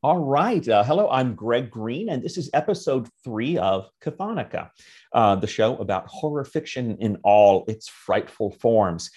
All right. Uh, hello, I'm Greg Green, and this is episode three of Cathonica, uh, the show about horror fiction in all its frightful forms.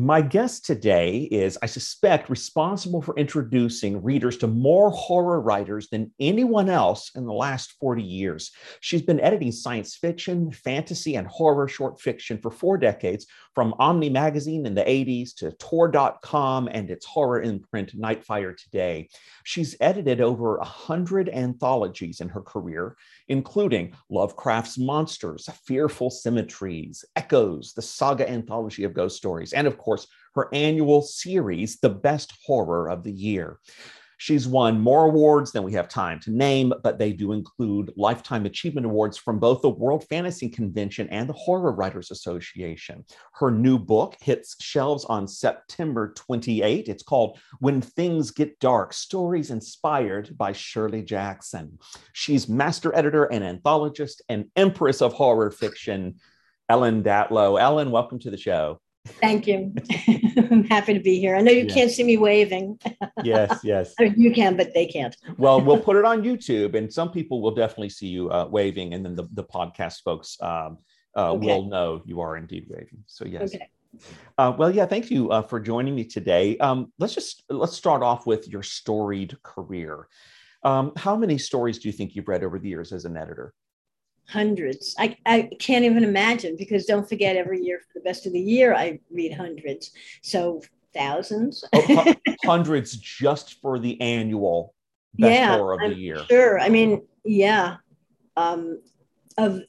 My guest today is, I suspect, responsible for introducing readers to more horror writers than anyone else in the last 40 years. She's been editing science fiction, fantasy, and horror short fiction for four decades, from Omni Magazine in the 80s to Tor.com and its horror imprint, Nightfire Today. She's edited over 100 anthologies in her career, including Lovecraft's Monsters, Fearful Symmetries, Echoes, the Saga Anthology of Ghost Stories, and of course, her annual series, The Best Horror of the Year. She's won more awards than we have time to name, but they do include Lifetime Achievement Awards from both the World Fantasy Convention and the Horror Writers Association. Her new book hits shelves on September 28. It's called When Things Get Dark Stories Inspired by Shirley Jackson. She's master editor and anthologist and empress of horror fiction, Ellen Datlow. Ellen, welcome to the show. Thank you. I'm happy to be here. I know you can't see me waving. yes, yes. I mean, you can, but they can't. well, we'll put it on YouTube, and some people will definitely see you uh, waving, and then the, the podcast folks um, uh, okay. will know you are indeed waving. So yes. Okay. Uh, well, yeah. Thank you uh, for joining me today. Um, let's just let's start off with your storied career. Um, how many stories do you think you've read over the years as an editor? Hundreds. I, I can't even imagine because don't forget every year for the best of the year I read hundreds. So thousands. oh, hundreds just for the annual best yeah, of I'm the year. Sure. I mean, yeah. Um, of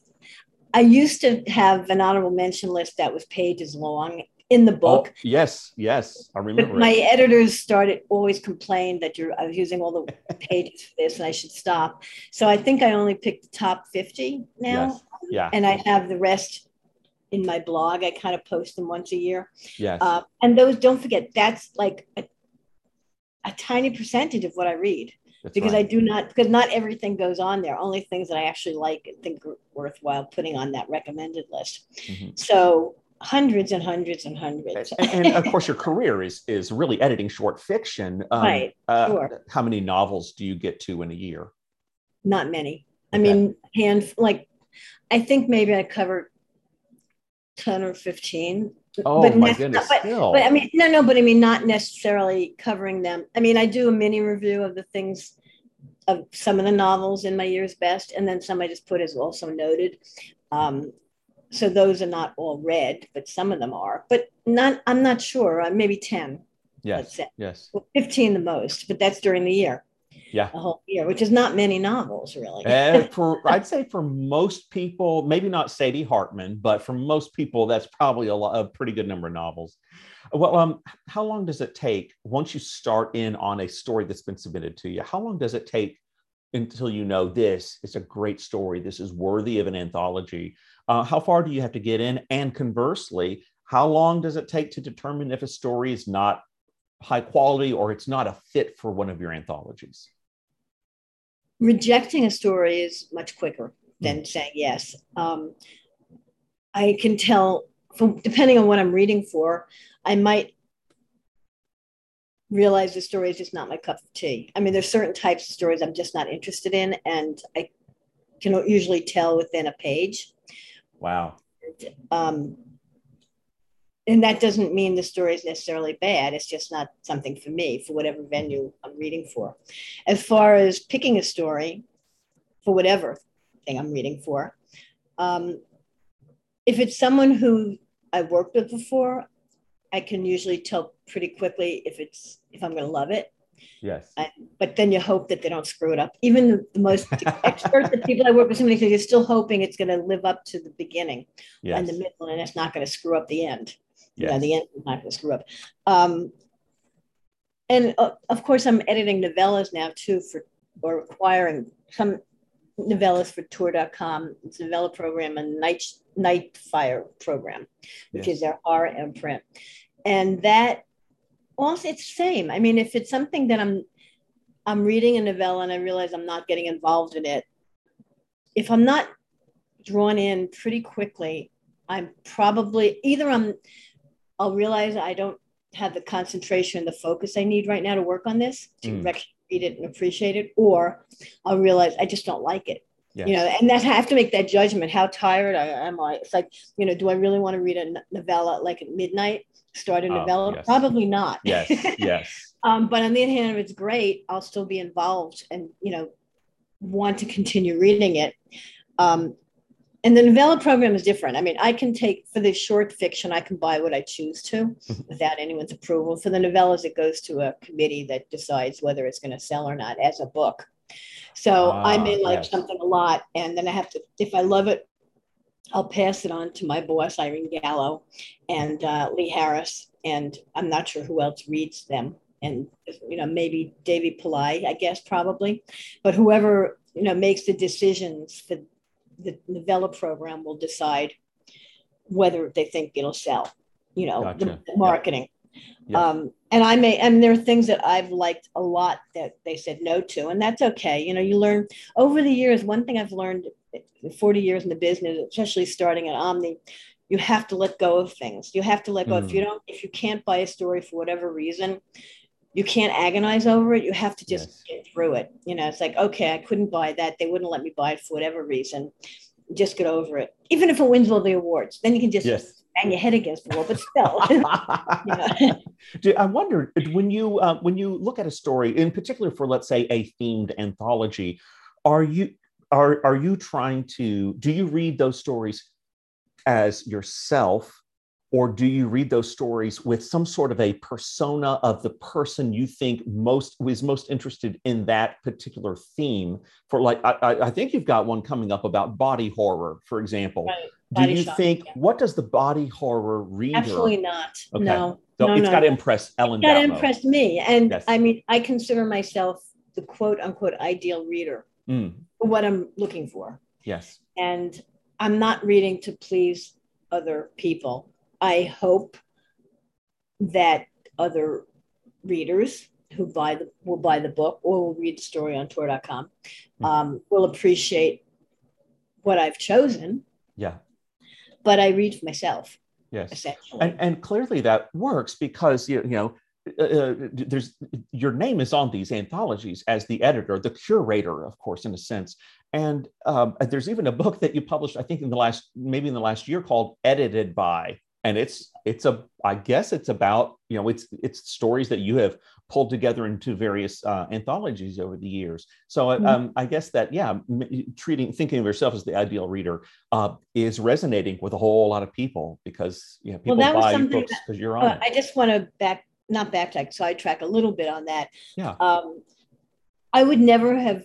I used to have an honorable mention list that was pages long in the book. Oh, yes, yes, I remember. But my editors started always complained that you're I was using all the pages for this and I should stop. So I think I only picked the top 50 now. Yes. Yeah. And I have the rest in my blog. I kind of post them once a year. Yes. Uh, and those don't forget that's like a, a tiny percentage of what I read. That's because right. I do not because not everything goes on there. Only things that I actually like and think are worthwhile putting on that recommended list. Mm-hmm. So hundreds and hundreds and hundreds. and, and, of course, your career is is really editing short fiction. Um, right. Uh, sure. How many novels do you get to in a year? Not many. Okay. I mean, hand like I think maybe I covered ten or fifteen. Oh but my goodness! But, but, I mean, no, no, but I mean, not necessarily covering them. I mean, I do a mini review of the things of some of the novels in my year's best, and then some I just put as also noted. Um, so those are not all red, but some of them are. But not, I'm not sure. Uh, maybe ten. Yes. Yes. Well, Fifteen the most, but that's during the year. Yeah. The whole year, which is not many novels, really. and for I'd say for most people, maybe not Sadie Hartman, but for most people, that's probably a, lot, a pretty good number of novels. Well, um, how long does it take once you start in on a story that's been submitted to you? How long does it take until you know this is a great story this is worthy of an anthology uh, how far do you have to get in and conversely how long does it take to determine if a story is not high quality or it's not a fit for one of your anthologies rejecting a story is much quicker than mm. saying yes um, i can tell from depending on what i'm reading for i might realize the story is just not my cup of tea. I mean, there's certain types of stories I'm just not interested in, and I can usually tell within a page. Wow. Um, and that doesn't mean the story is necessarily bad. It's just not something for me for whatever venue I'm reading for. As far as picking a story for whatever thing I'm reading for, um, if it's someone who I've worked with before, I can usually tell pretty quickly if it's if I'm going to love it. Yes. I, but then you hope that they don't screw it up. Even the, the most expert the people I work with, somebody you're still hoping it's going to live up to the beginning yes. and the middle, and it's not going to screw up the end. Yeah, the end is not going to screw up. Um, and uh, of course, I'm editing novellas now too for or acquiring some novellas for Tor.com. It's a novella program, and night night fire program, which yes. is their horror imprint and that also it's the same i mean if it's something that i'm i'm reading a novella and i realize i'm not getting involved in it if i'm not drawn in pretty quickly i'm probably either i'm i'll realize i don't have the concentration and the focus i need right now to work on this to mm. rec- read it and appreciate it, or I'll realize I just don't like it. Yes. You know, and that I have to make that judgment. How tired I am I? It's like, you know, do I really want to read a novella like at midnight? Start a oh, novella? Yes. Probably not. Yes, yes. um, but on the other hand, if it's great, I'll still be involved and you know want to continue reading it. Um, and the novella program is different. I mean, I can take for the short fiction, I can buy what I choose to without anyone's approval. For the novellas, it goes to a committee that decides whether it's going to sell or not as a book. So I may ah, like yes. something a lot, and then I have to, if I love it, I'll pass it on to my boss, Irene Gallo, and uh, Lee Harris, and I'm not sure who else reads them, and you know maybe Devi Pillai, I guess probably, but whoever you know makes the decisions for the novella program will decide whether they think it'll sell. You know, gotcha. the, marketing. Yeah. Um, and I may, and there are things that I've liked a lot that they said no to, and that's okay. You know, you learn over the years. One thing I've learned 40 years in the business, especially starting at Omni, you have to let go of things. You have to let go. Mm. If you don't, if you can't buy a story for whatever reason, you can't agonize over it. You have to just yes. get through it. You know, it's like, okay, I couldn't buy that. They wouldn't let me buy it for whatever reason. Just get over it. Even if it wins all the awards, then you can just yes. bang your head against the wall. But still, you I wonder when you uh, when you look at a story, in particular for let's say a themed anthology, are you are are you trying to do you read those stories as yourself or do you read those stories with some sort of a persona of the person you think most is most interested in that particular theme for like i, I think you've got one coming up about body horror for example right. do you think yeah. what does the body horror reader absolutely not okay. no so no, it's no. got to impress ellen got to impress me and yes. i mean i consider myself the quote unquote ideal reader mm. what i'm looking for yes and i'm not reading to please other people I hope that other readers who buy the will buy the book or will read the story on tor.com mm-hmm. um, will appreciate what I've chosen. Yeah. But I read for myself. Yes. Essentially. And, and clearly that works because you, you know uh, uh, there's your name is on these anthologies as the editor, the curator, of course, in a sense. And um, there's even a book that you published, I think, in the last maybe in the last year called "Edited by," and it's it's a i guess it's about you know it's it's stories that you have pulled together into various uh, anthologies over the years. So uh, mm-hmm. um, i guess that yeah treating thinking of yourself as the ideal reader uh, is resonating with a whole lot of people because you know people well, buy books because you're on uh, i just want to back not backtrack sidetrack a little bit on that. Yeah. Um, i would never have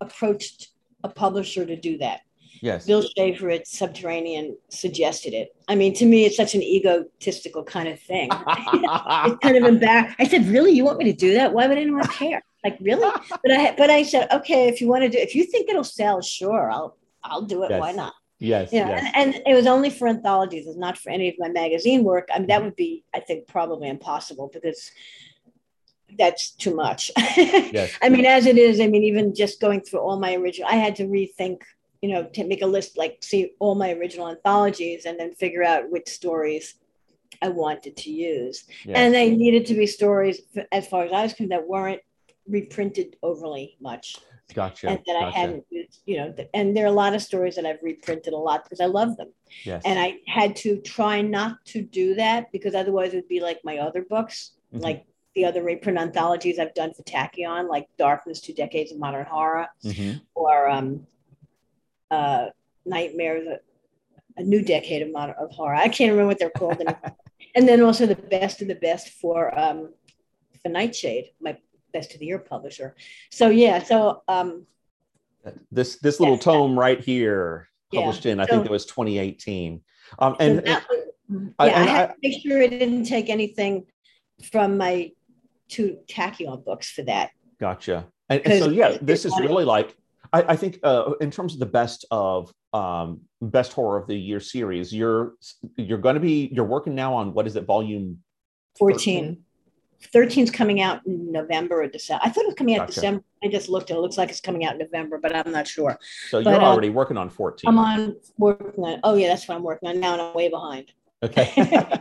approached a publisher to do that Yes. Bill Schafer at Subterranean suggested it. I mean, to me, it's such an egotistical kind of thing. it's kind of embarrassing. I said, "Really, you want me to do that? Why would anyone care?" Like, really? But I, but I said, "Okay, if you want to do, if you think it'll sell, sure, I'll, I'll do it. Yes. Why not?" Yes, you know, yes. And, and, it was only for anthologies. It's not for any of my magazine work. I mean, that would be, I think, probably impossible because that's too much. yes. I mean, as it is, I mean, even just going through all my original, I had to rethink you know, to make a list, like see all my original anthologies and then figure out which stories I wanted to use. And they needed to be stories, as far as I was concerned, that weren't reprinted overly much. Gotcha. And that gotcha. I hadn't, you know, and there are a lot of stories that I've reprinted a lot because I love them. Yes. And I had to try not to do that because otherwise it would be like my other books, mm-hmm. like the other reprint anthologies I've done for Tachyon, like Darkness, Two Decades of Modern Horror, mm-hmm. or um, uh, Nightmares, a, a, new decade of modern of horror. I can't remember what they're called anymore. and then also the best of the best for um, for Nightshade, my best of the year publisher. So yeah, so um, this this little tome right here published yeah, in I so, think it was 2018. Um, and, so yeah, I, I had I, to make sure it didn't take anything from my two Tachyon books for that. Gotcha. And, and so yeah, this is really like I, I think uh, in terms of the best of um, best horror of the year series, you're you're going to be you're working now on what is it, volume 14. 13 is coming out in November or December. I thought it was coming out gotcha. December. I just looked and it looks like it's coming out in November, but I'm not sure. So but, you're uh, already uh, working on 14. I'm on working on, oh yeah, that's what I'm working on now and I'm way behind. Okay. because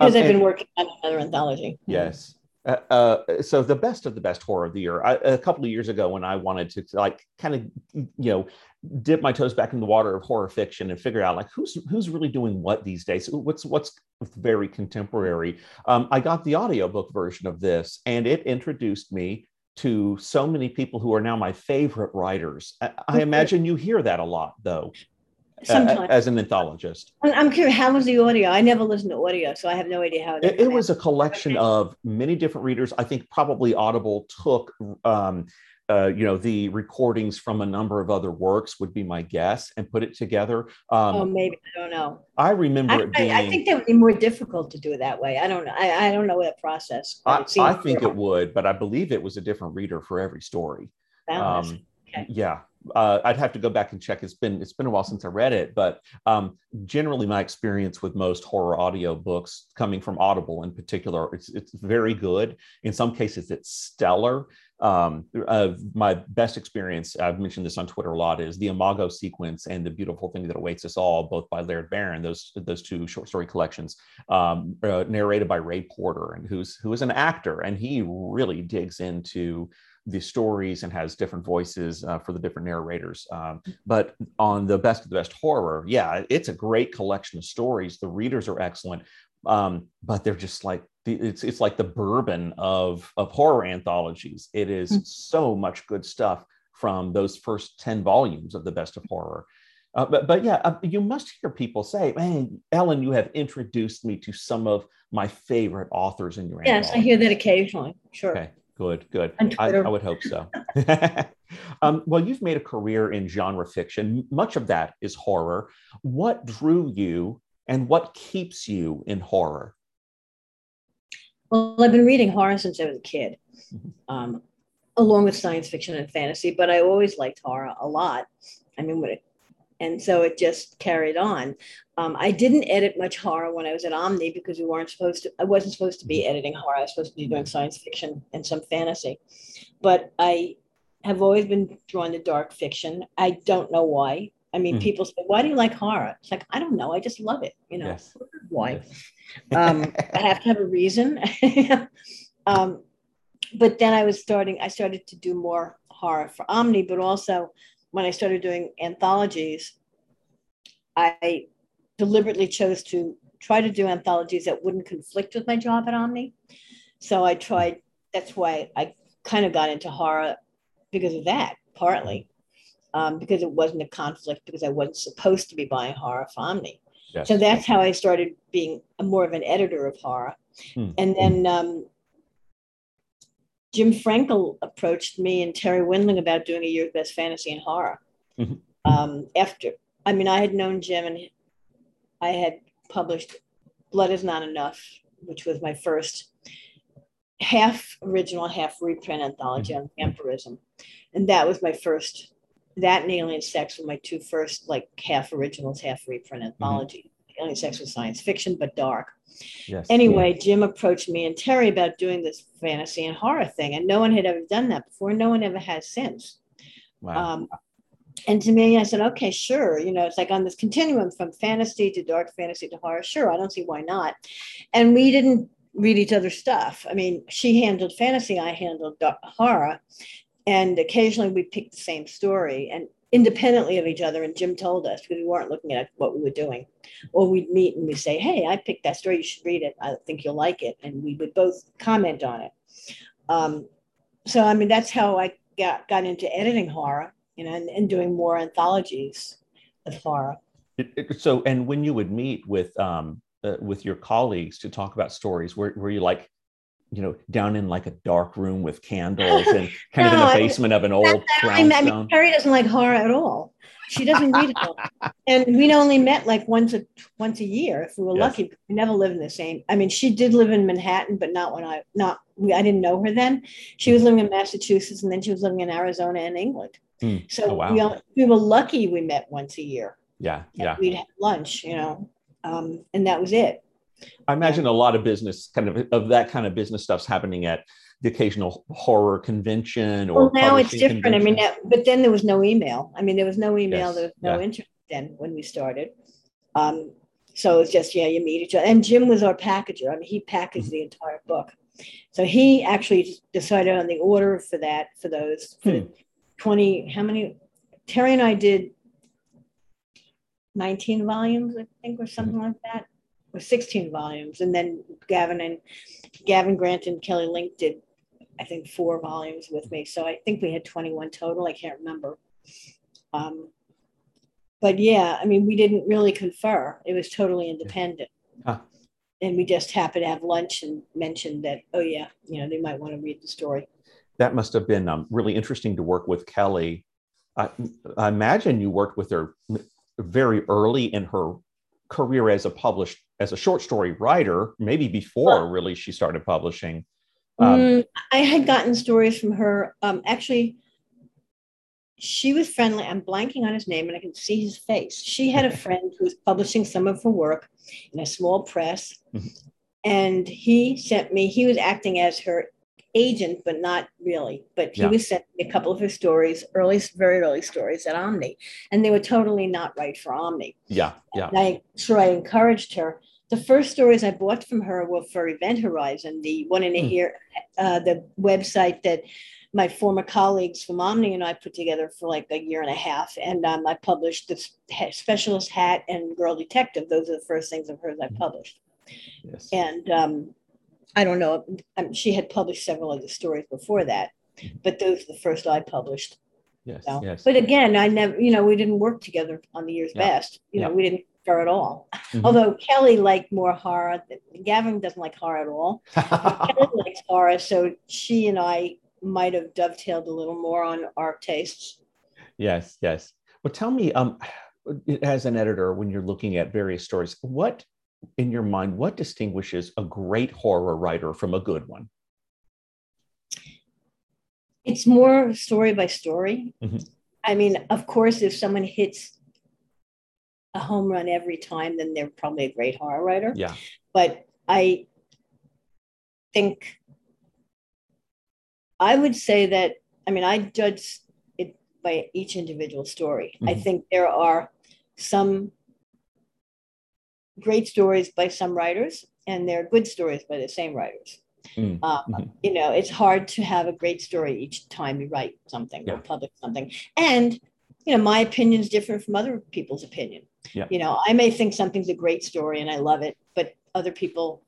um, I've been working on another anthology. Yes. Uh, uh, so the best of the best horror of the year. I, a couple of years ago, when I wanted to like kind of you know dip my toes back in the water of horror fiction and figure out like who's who's really doing what these days, what's what's very contemporary. Um, I got the audiobook version of this, and it introduced me to so many people who are now my favorite writers. I, I imagine you hear that a lot, though. Sometimes. as an anthologist. I'm curious, how was the audio? I never listened to audio, so I have no idea how it, it, it was a collection of many different readers. I think probably Audible took, um, uh, you know, the recordings from a number of other works would be my guess, and put it together. Um, oh, maybe I don't know. I remember I, it being. I, think that would be more difficult to do it that way. I don't know. I, I don't know that process. I, I think it would, but I believe it was a different reader for every story. Um, okay. Yeah, uh, I'd have to go back and check. It's been it's been a while since I read it, but um, generally my experience with most horror audio books, coming from Audible in particular, it's it's very good. In some cases, it's stellar. Um, uh, my best experience, I've mentioned this on Twitter a lot, is the Imago sequence and the beautiful thing that awaits us all, both by Laird Barron. Those those two short story collections, um, uh, narrated by Ray Porter, and who's who is an actor, and he really digs into the stories and has different voices uh, for the different narrators. Um, but on the best of the best horror, yeah, it's a great collection of stories. The readers are excellent, um, but they're just like it's it's like the bourbon of of horror anthologies. It is mm-hmm. so much good stuff from those first ten volumes of the best of horror. Uh, but, but yeah, uh, you must hear people say, "Man, Ellen, you have introduced me to some of my favorite authors in your." Yes, anthology. I hear that occasionally. Sure. Okay. Good, good. I, I, would hope so. um, well, you've made a career in genre fiction. Much of that is horror. What drew you and what keeps you in horror? Well, I've been reading horror since I was a kid, mm-hmm. um, along with science fiction and fantasy, but I always liked horror a lot. I mean, when it and so it just carried on. Um, I didn't edit much horror when I was at Omni because we weren't supposed to. I wasn't supposed to be editing horror. I was supposed to be doing science fiction and some fantasy, but I have always been drawn to dark fiction. I don't know why. I mean, mm. people say, "Why do you like horror?" It's like I don't know. I just love it. You know yes. why? Yes. um, I have to have a reason. um, but then I was starting. I started to do more horror for Omni, but also when I started doing anthologies, I deliberately chose to try to do anthologies that wouldn't conflict with my job at Omni. So I tried, that's why I kind of got into horror because of that, partly, um, because it wasn't a conflict, because I wasn't supposed to be buying horror for Omni. Yes. So that's how I started being more of an editor of horror. Hmm. And then um, Jim Frenkel approached me and Terri Windling about doing a year of best fantasy and horror. Mm-hmm. Um, after, I mean, I had known Jim and I had published Blood is Not Enough, which was my first half original, half reprint anthology mm-hmm. on vampirism. And that was my first, that and Alien Sex were my two first, like half originals, half reprint mm-hmm. anthology. Mm-hmm. Sex with science fiction, but dark. Yes. Anyway, Jim approached me and Terri about doing this fantasy and horror thing, and no one had ever done that before. No one ever has since. Wow. Um, and to me, I said, okay, sure. You know, it's like on this continuum from fantasy to dark fantasy to horror. Sure, I don't see why not. And we didn't read each other's stuff. I mean, she handled fantasy, I handled horror. And occasionally we picked the same story. And independently of each other. And Jim told us because we weren't looking at what we were doing. Or we'd meet and we'd say, Hey, I picked that story. You should read it. I think you'll like it. And we would both comment on it. Um, so, I mean, that's how I got, got into editing horror, you know, and, and doing more anthologies of horror. It, it, so, and when you would meet with, um, uh, with your colleagues to talk about stories, were, were you like, you know, down in like a dark room with candles and kind no, of in the basement I of an old brownstone. I mean, Terri doesn't like horror at all. She doesn't read it, and we only met like once a once a year if we were yes. lucky. We never lived in the same. I mean, she did live in Manhattan, but not when I not I didn't know her then. She was living in Massachusetts, and then she was living in Arizona and England. Mm. So oh, wow. we, we were lucky we met once a year. Yeah, yeah. We'd have lunch, you know, um, and that was it. I imagine a lot of business kind of of that kind of business stuff's happening at the occasional horror convention or well, now it's different. Convention. I mean, but then there was no email. I mean, there was no email. Yes. There was no yeah. internet then when we started. Um, so it's just yeah, you meet each other. And Jim was our packager. I mean, he packaged mm-hmm. the entire book. So he actually decided on the order for that for those for hmm. 20 how many Terri and I did 19 volumes, I think, or something mm-hmm. like that, or 16 volumes. And then Gavin and Gavin Grant and Kelly Link did, I think, four volumes with me. So I think we had 21 total. I can't remember. Um, but yeah, I mean, we didn't really confer. It was totally independent. Huh. And we just happened to have lunch and mentioned that, oh, yeah, you know, they might want to read the story. That must have been um, really interesting to work with Kelly. I, I imagine you worked with her very early in her career as a published as a short story writer, maybe before well, really she started publishing. Um, mm, I had gotten stories from her. Um, actually, she was friendly. I'm blanking on his name, and I can see his face. She had a friend who was publishing some of her work in a small press, mm-hmm. and he sent me. He was acting as her agent, but not really. But he yeah. was sending a couple of his stories, early, very early stories at Omni, and they were totally not right for Omni. Yeah, yeah. And I sure I encouraged her. The first stories I bought from her were for Event Horizon, the one in a mm. year, uh, the website that my former colleagues from Omni and I put together for like a year and a half. And um, I published the Specialist Hat and Girl Detective. Those are the first things of hers I hmm. published. Yes. And um, I don't know. Um, she had published several of the stories before that, but those are the first I published. Yes, so, yes. But again, I never, you know, we didn't work together on the year's yeah. best. You yeah. know, we didn't her at all. Mm-hmm. Although Kelly liked more horror. Gavin doesn't like horror at all. Kelly likes horror, so she and I might have dovetailed a little more on our tastes. Yes, yes. Well, tell me, um, as an editor, when you're looking at various stories, what in your mind, what distinguishes a great horror writer from a good one? It's more story by story. Mm-hmm. I mean, of course, if someone hits a home run every time, then they're probably a great horror writer. Yeah. But I think I would say that, I mean, I judge it by each individual story. Mm-hmm. I think there are some great stories by some writers and they're good stories by the same writers. Mm, mm-hmm. You know, it's hard to have a great story each time you write something yeah. or publish something. And, you know, my opinion is different from other people's opinion. Yeah. You know, I may think something's a great story and I love it, but other people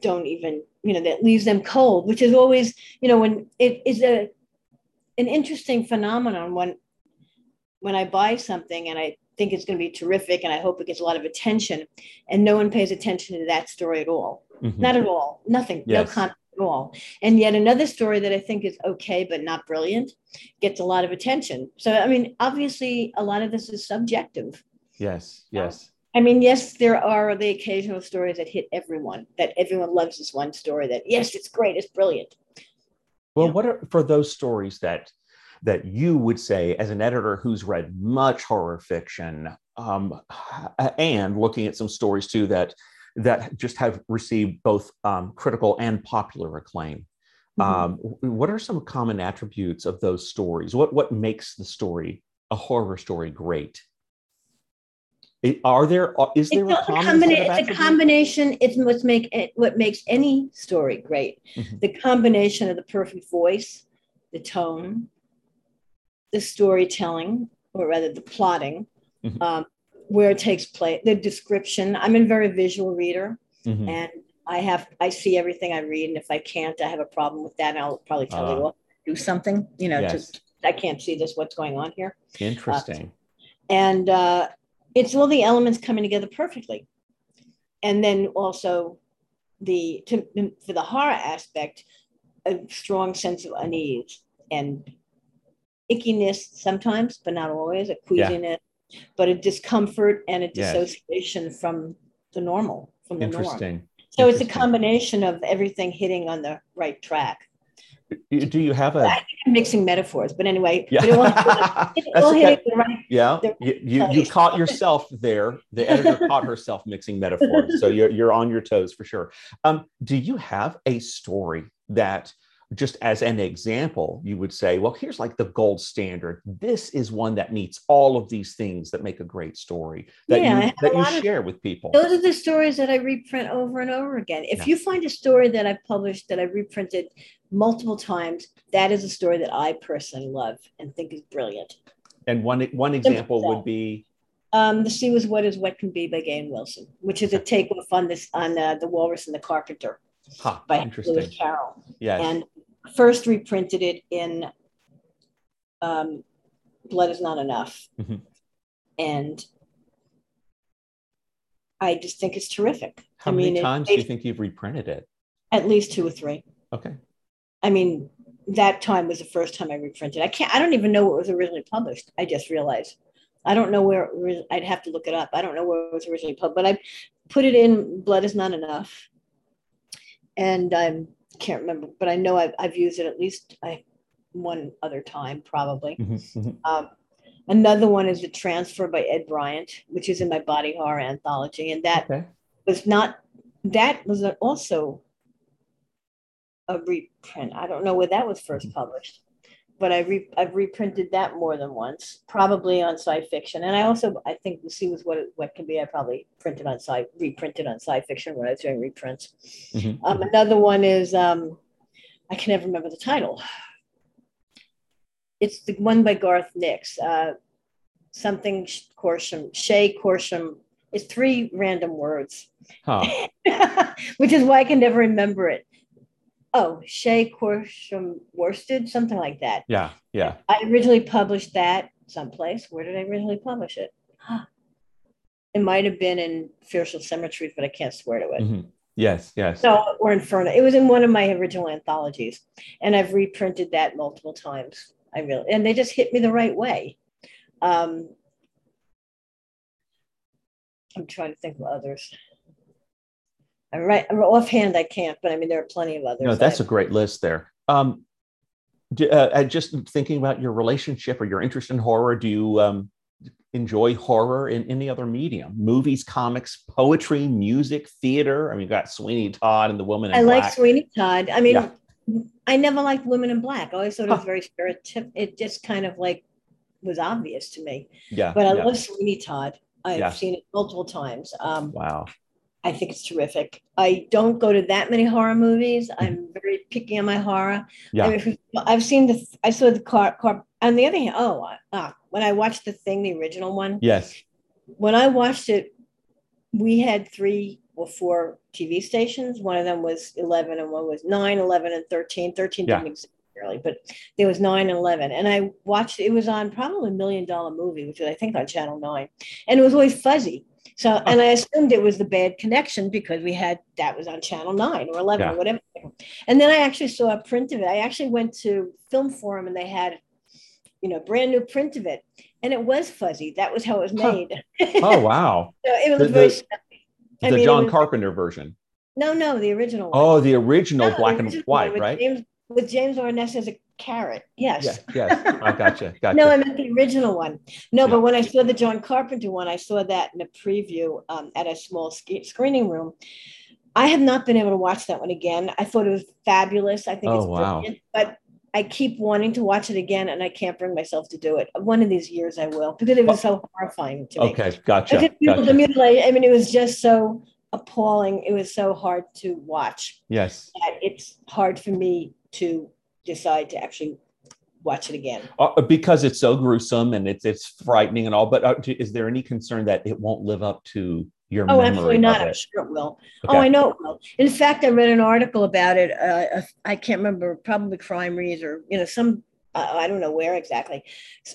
don't even, you know, that leaves them cold, which is always, you know, when it is a an interesting phenomenon when when I buy something and I think it's going to be terrific and I hope it gets a lot of attention. And no one pays attention to that story at all. Mm-hmm. Not at all. Nothing. Yes. No content at all. And yet another story that I think is okay, but not brilliant, gets a lot of attention. So, I mean, obviously, a lot of this is subjective. Yes. Yes. I mean, yes, there are the occasional stories that hit everyone, that everyone loves this one story that, yes, it's great, it's brilliant. Well, what are for those stories that that you would say, as an editor who's read much horror fiction, um, and looking at some stories too that that just have received both um, critical and popular acclaim. Mm-hmm. Um, what are some common attributes of those stories? What what makes the story a horror story great? are there uh, there it's a, a, combina- it's a combination it's what make it what makes any story great mm-hmm. the combination of the perfect voice the tone the storytelling, or rather the plotting, mm-hmm. um, where it takes place, the description. I'm a very visual reader, mm-hmm. and I have I see everything I read, and if I can't, I have a problem with that. I'll probably tell uh, you, well, do something. You know, yes. to, I can't see this. What's going on here? Interesting. Uh, and uh, it's all the elements coming together perfectly, and then also the to, for the horror aspect, a strong sense of unease and ickiness sometimes, but not always, a queasiness, yeah. but a discomfort and a dissociation yes. from the normal, from the Interesting. norm. So Interesting. it's a combination of everything hitting on the right track. Do you have a I'm mixing metaphors, but anyway, yeah, right, yeah. you, you, you caught yourself there. The editor caught herself mixing metaphors, so you're you're on your toes for sure. Um, do you have a story that just as an example, you would say, well, here's like the gold standard. This is one that meets all of these things that make a great story that yeah, you, that you share of, with people. Those are the stories that I reprint over and over again. If yeah. you find a story that I've published that I've reprinted multiple times, that is a story that I personally love and think is brilliant. And one one example would be um, the Sea was What Is What Can Be by Gahan Wilson, which is a takeoff on this on uh, the Walrus and the Carpenter huh, by Lewis Carroll. Yes. And first reprinted it in um, Blood is Not Enough. Mm-hmm. And I just think it's terrific. How I many times it, do you think you've reprinted it? At least two or three. Okay. I mean, that time was the first time I reprinted. I can't. I don't even know what was originally published. I just realized. I don't know where. I'd have to look it up. I don't know where it was originally published, but I put it in. Blood is not enough, and I can't remember, but I know I've, I've used it at least I, one other time, probably. Mm-hmm, mm-hmm. Um, another one is the transfer by Ed Bryant, which is in my body horror anthology, and that okay. was not. That was also a reprint. I don't know where that was 1st mm-hmm. published, but I re, I've reprinted that more than once, probably on sci fiction. And I also I think sea was what it, what can be. I probably printed on sci reprinted on sci fiction when I was doing reprints. Mm-hmm. Um, another one is um, I can never remember the title. It's the one by Garth Nix. Uh, something Corsham, Shay Corsham. It's three random words, huh. which is why I can never remember it oh, Shay Corsham Worsted, something like that. Yeah, yeah. I originally published that someplace. Where did I originally publish it? It might have been in Fearful Symmetries, but I can't swear to it. Mm-hmm. Yes, yes. No, or Inferno. It was in one of my original anthologies, and I've reprinted that multiple times. I really, and they just hit me the right way. Um, I'm trying to think of others. Right offhand, I can't, but I mean, there are plenty of others. No, that's a great list there. Um, do, uh, just thinking about your relationship or your interest in horror, do you um, enjoy horror in any other medium? Movies, comics, poetry, music, theater? I mean, you got Sweeney Todd and The Woman in I Black. like Sweeney Todd. I mean, yeah. I never liked Women in Black. I always thought it was very stereotypical. It just kind of like was obvious to me. Yeah. But I yeah. love Sweeney Todd. I've yeah. seen it multiple times. Um, wow. I think it's terrific. I don't go to that many horror movies. Mm-hmm. I'm very picky on my horror. Yeah. I mean, I've seen the, I saw the car, car. On the other hand, oh, uh, when I watched the thing, the original one. Yes. When I watched it, we had three or four TV stations. One of them was 11 and one was 9, 11, and 13. 13 yeah. didn't exist really, but there was 9 and 11. And I watched, it was on probably a million dollar movie, which was, I think, on Channel 9. And it was always fuzzy. So, and I assumed it was the bad connection because we had that was on channel nine or 11 yeah. or whatever. And then I actually saw a print of it. I actually went to Film Forum and they had, you know, brand new print of it. And it was fuzzy. That was how it was made. Huh. Oh, wow. so it was the, very, the, the mean, John was, Carpenter version. No, no, the original. One. Oh, the original no, black the original and white, right? James, with James Arness as a carrot. Yes. Yes. yes. I gotcha. Gotcha. no, I meant the original one. No, yeah. but when I saw the John Carpenter one, I saw that in a preview um, at a small screening room. I have not been able to watch that one again. I thought it was fabulous. I think oh, it's brilliant, wow. but I keep wanting to watch it again, and I can't bring myself to do it. One of these years, I will because it was so horrifying to me. Okay, gotcha. gotcha. The mutilation. I mean, it was just so appalling. It was so hard to watch. Yes, it's hard for me to decide to actually watch it again uh, because it's so gruesome and it's it's frightening and all but uh, is there any concern that it won't live up to your oh absolutely not i'm sure it will okay. oh i know it will in fact i read an article about it uh, i can't remember probably CrimeReads or you know some uh, I don't know where exactly.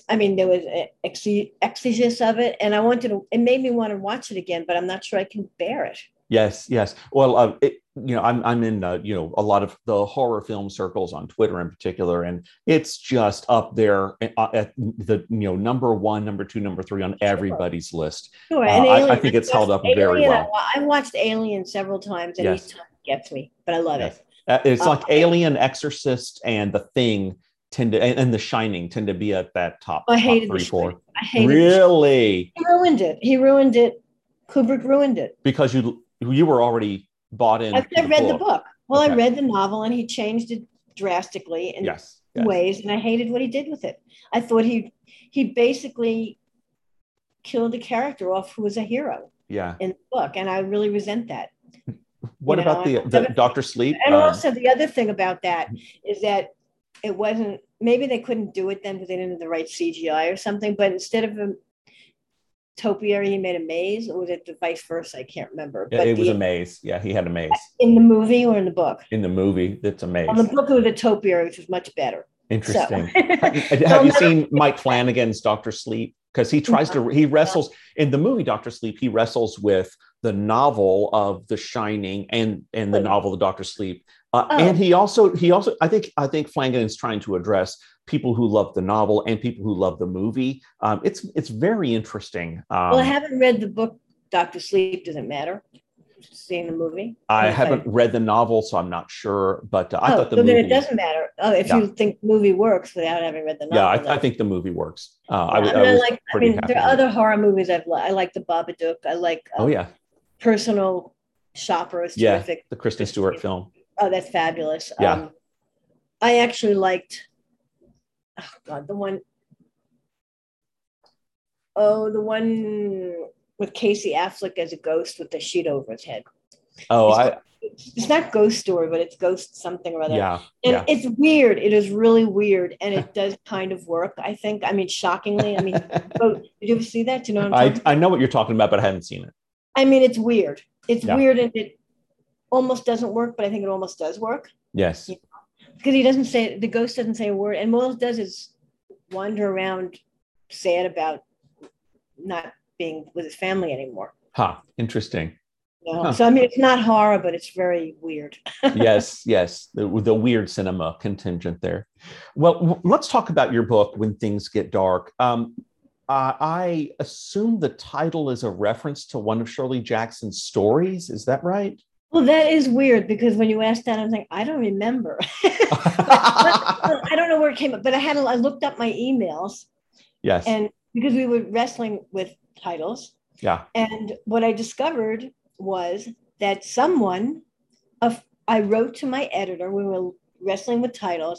I mean, there was an exegesis of it, and I wanted to. It made me want to watch it again, but I'm not sure I can bear it. Yes, yes. Well, uh, it, you know, I'm I'm in uh, you know a lot of the horror film circles on Twitter in particular, and it's just up there uh, at the you know number one, number two, number three on everybody's sure. list. Sure, uh, I, I, think it's held up Alien, very well. I watched Alien several times, and yes. each time it gets me, but I love yes. it. Uh, it's like Alien, Exorcist, and The Thing tend to, and, and The Shining tend to be at that top. I hated top three, four. I hated really. He ruined it. He ruined it. Kubrick ruined it because you you were already bought in. I've read book. the book. Well, okay. I read the novel, and he changed it drastically in yes, yes. ways, and I hated what he did with it. I thought he he basically killed a character off who was a hero. Yeah. In the book, and I really resent that. What you about know, the, the Doctor Sleep? And um, also the other thing about that is that it wasn't maybe they couldn't do it then because they didn't have the right CGI or something. But instead of topiary, he made a maze, or was it the vice versa? I can't remember. Yeah, but it the, was a maze. Yeah, he had a maze in the movie or in the book. In the movie, it's a maze. On the book, it was a topiary, which was much better. Interesting. So. have you seen Mike Flanagan's Doctor Sleep? Because he tries to he wrestles in the movie Doctor Sleep. He wrestles with the novel of The Shining and and the novel The Doctor Sleep. Uh, oh. And he also he also I think I think Flanagan is trying to address people who love the novel and people who love the movie. Um, it's it's very interesting. Um, well, I haven't read the book Doctor Sleep. Does it matter? Seeing the movie? I haven't read the novel, so I'm not sure. But uh, I oh, thought the so movie. then it doesn't matter uh, if yeah. you think the movie works without having read the novel. Yeah, I, I think the movie works. Uh, I, I, I, like. I mean, there are other horror movies I've liked. I like the Babadook. I like. Um, oh yeah. Personal Shopper is yeah, terrific. The Kristen Stewart film. Oh, that's fabulous. Yeah. Um, I actually liked oh god, the one oh the one with Casey Affleck as a ghost with the sheet over his head. Oh, it's, I it's not ghost story, but it's ghost something or other. Yeah. And yeah. it's weird. It is really weird. And it does kind of work, I think. I mean, shockingly. I mean, oh, did you ever see that? Do you know what I'm I know what you're talking about, but I haven't seen it. I mean, it's weird. It's yeah. weird and it almost doesn't work, but I think it almost does work. Yes. Because he doesn't say the ghost doesn't say a word, and all it does is wander around sad about not being with his family anymore. Huh. Interesting. huh. So I mean, it's not horror, but it's very weird. yes, yes, the, the weird cinema contingent there. Well, w- let's talk about your book, When Things Get Dark. Um, uh, I assume the title is a reference to one of Shirley Jackson's stories. Is that right? Well, that is weird because when you asked that, I was like, I don't remember. I don't know where it came up, but I had I looked up my emails. Yes. And because we were wrestling with titles. Yeah. And what I discovered was that someone, I wrote to my editor. We were wrestling with titles.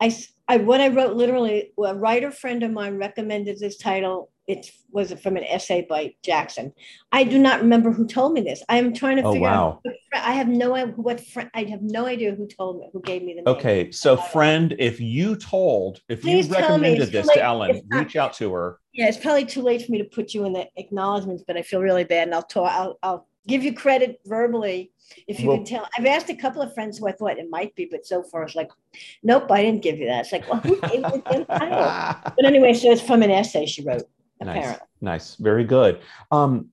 I, I what I wrote literally, a writer friend of mine recommended this title it was from an essay by Jackson. I do not remember who told me this. I am trying to oh, figure wow. out. I have no idea what friend. I have no idea who told me who gave me the. Name. Okay, so uh, friend, if you told, if Please you recommended this to Ellen, reach out to her. Yeah, it's probably too late for me to put you in the acknowledgments, but I feel really bad, and I'll talk. I'll, I'll give you credit verbally if you well, can tell. I've asked a couple of friends who I thought it might be, but so far it's like, nope, I didn't give you that. It's like, well, who gave you the title? But anyway, so it's from an essay she wrote. Apparently. Nice. Nice, very good. Um,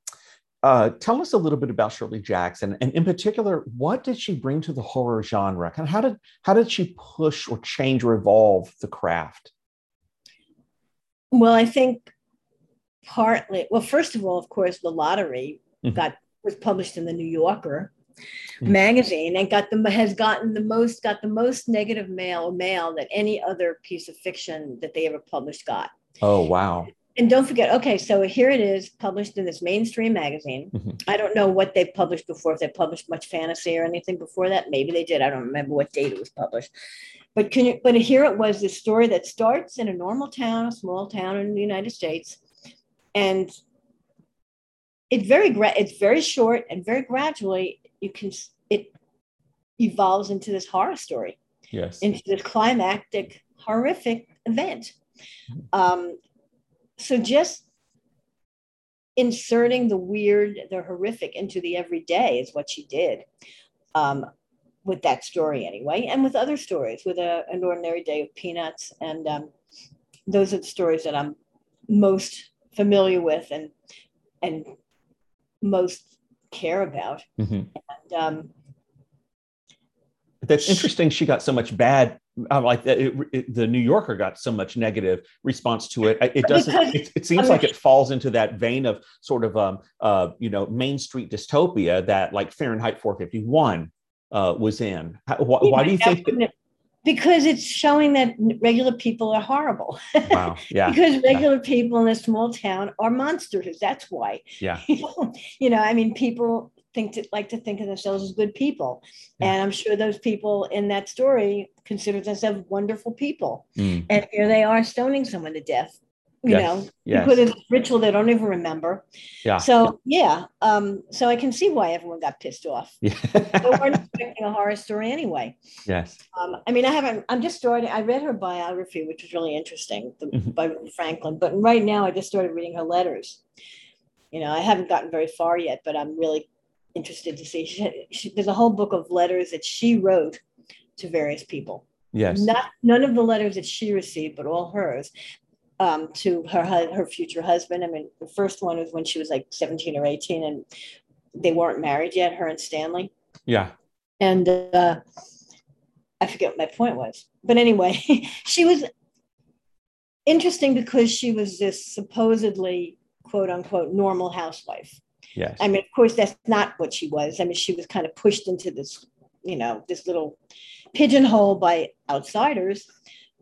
uh, tell us a little bit about Shirley Jackson, and in particular, what did she bring to the horror genre? Kind of how did how did she push or change or evolve the craft? Well, I think partly. Well, first of all, of course, the lottery mm-hmm. got was published in the New Yorker mm-hmm. magazine and got the has gotten the most got the most negative mail mail that any other piece of fiction that they ever published got. Oh wow! and don't forget, okay, so here it is published in this mainstream magazine. Mm-hmm. I don't know what they published before, if they published much fantasy or anything before that. Maybe they did. I don't remember what date it was published. But can you but here it was this story that starts in a normal town, a small town in the United States. And it's very gra- it's very short and very gradually you can it evolves into this horror story. Yes. Into this climactic, horrific event. Mm-hmm. Um, so just inserting the weird, the horrific into the everyday is what she did um, with that story anyway, and with other stories, with a, an ordinary day of peanuts. And um, those are the stories that I'm most familiar with and and most care about. Mm-hmm. And, um, That's interesting. She got so much bad uh, like it, it, the New Yorker got so much negative response to it. It doesn't. It, it seems like it falls into that vein of sort of um uh you know Main Street dystopia that like Fahrenheit 451 uh, was in. How, why, why, do you think? That, because it's showing that regular people are horrible. Wow. Yeah. because regular yeah. people in a small town are monsters. That's why. Yeah. you know, I mean, people think to, like to think of themselves as good people, yeah. and I'm sure those people in that story consider themselves wonderful people, mm. and here they are stoning someone to death you yes. know, yes. because it's ritual they don't even remember. Yeah. So yeah, um, so I can see why everyone got pissed off. Yeah. they weren't expecting a horror story anyway. Yes. Um, I mean, I haven't. I'm just starting. I read her biography, which was really interesting, the, mm-hmm. by Franklin. But right now, I just started reading her letters. You know, I haven't gotten very far yet, but I'm really interested to see. She, she, there's a whole book of letters that she wrote to various people. Yes. Not none of the letters that she received, but all hers um, to her her future husband. I mean, the first one was when she was like 17 or 18, and they weren't married yet, her and Stanley. Yeah. And uh, I forget what my point was, but anyway, she was interesting because she was this supposedly quote unquote normal housewife. Yes. I mean, of course, that's not what she was. I mean, she was kind of pushed into this, you know, this little pigeonhole by outsiders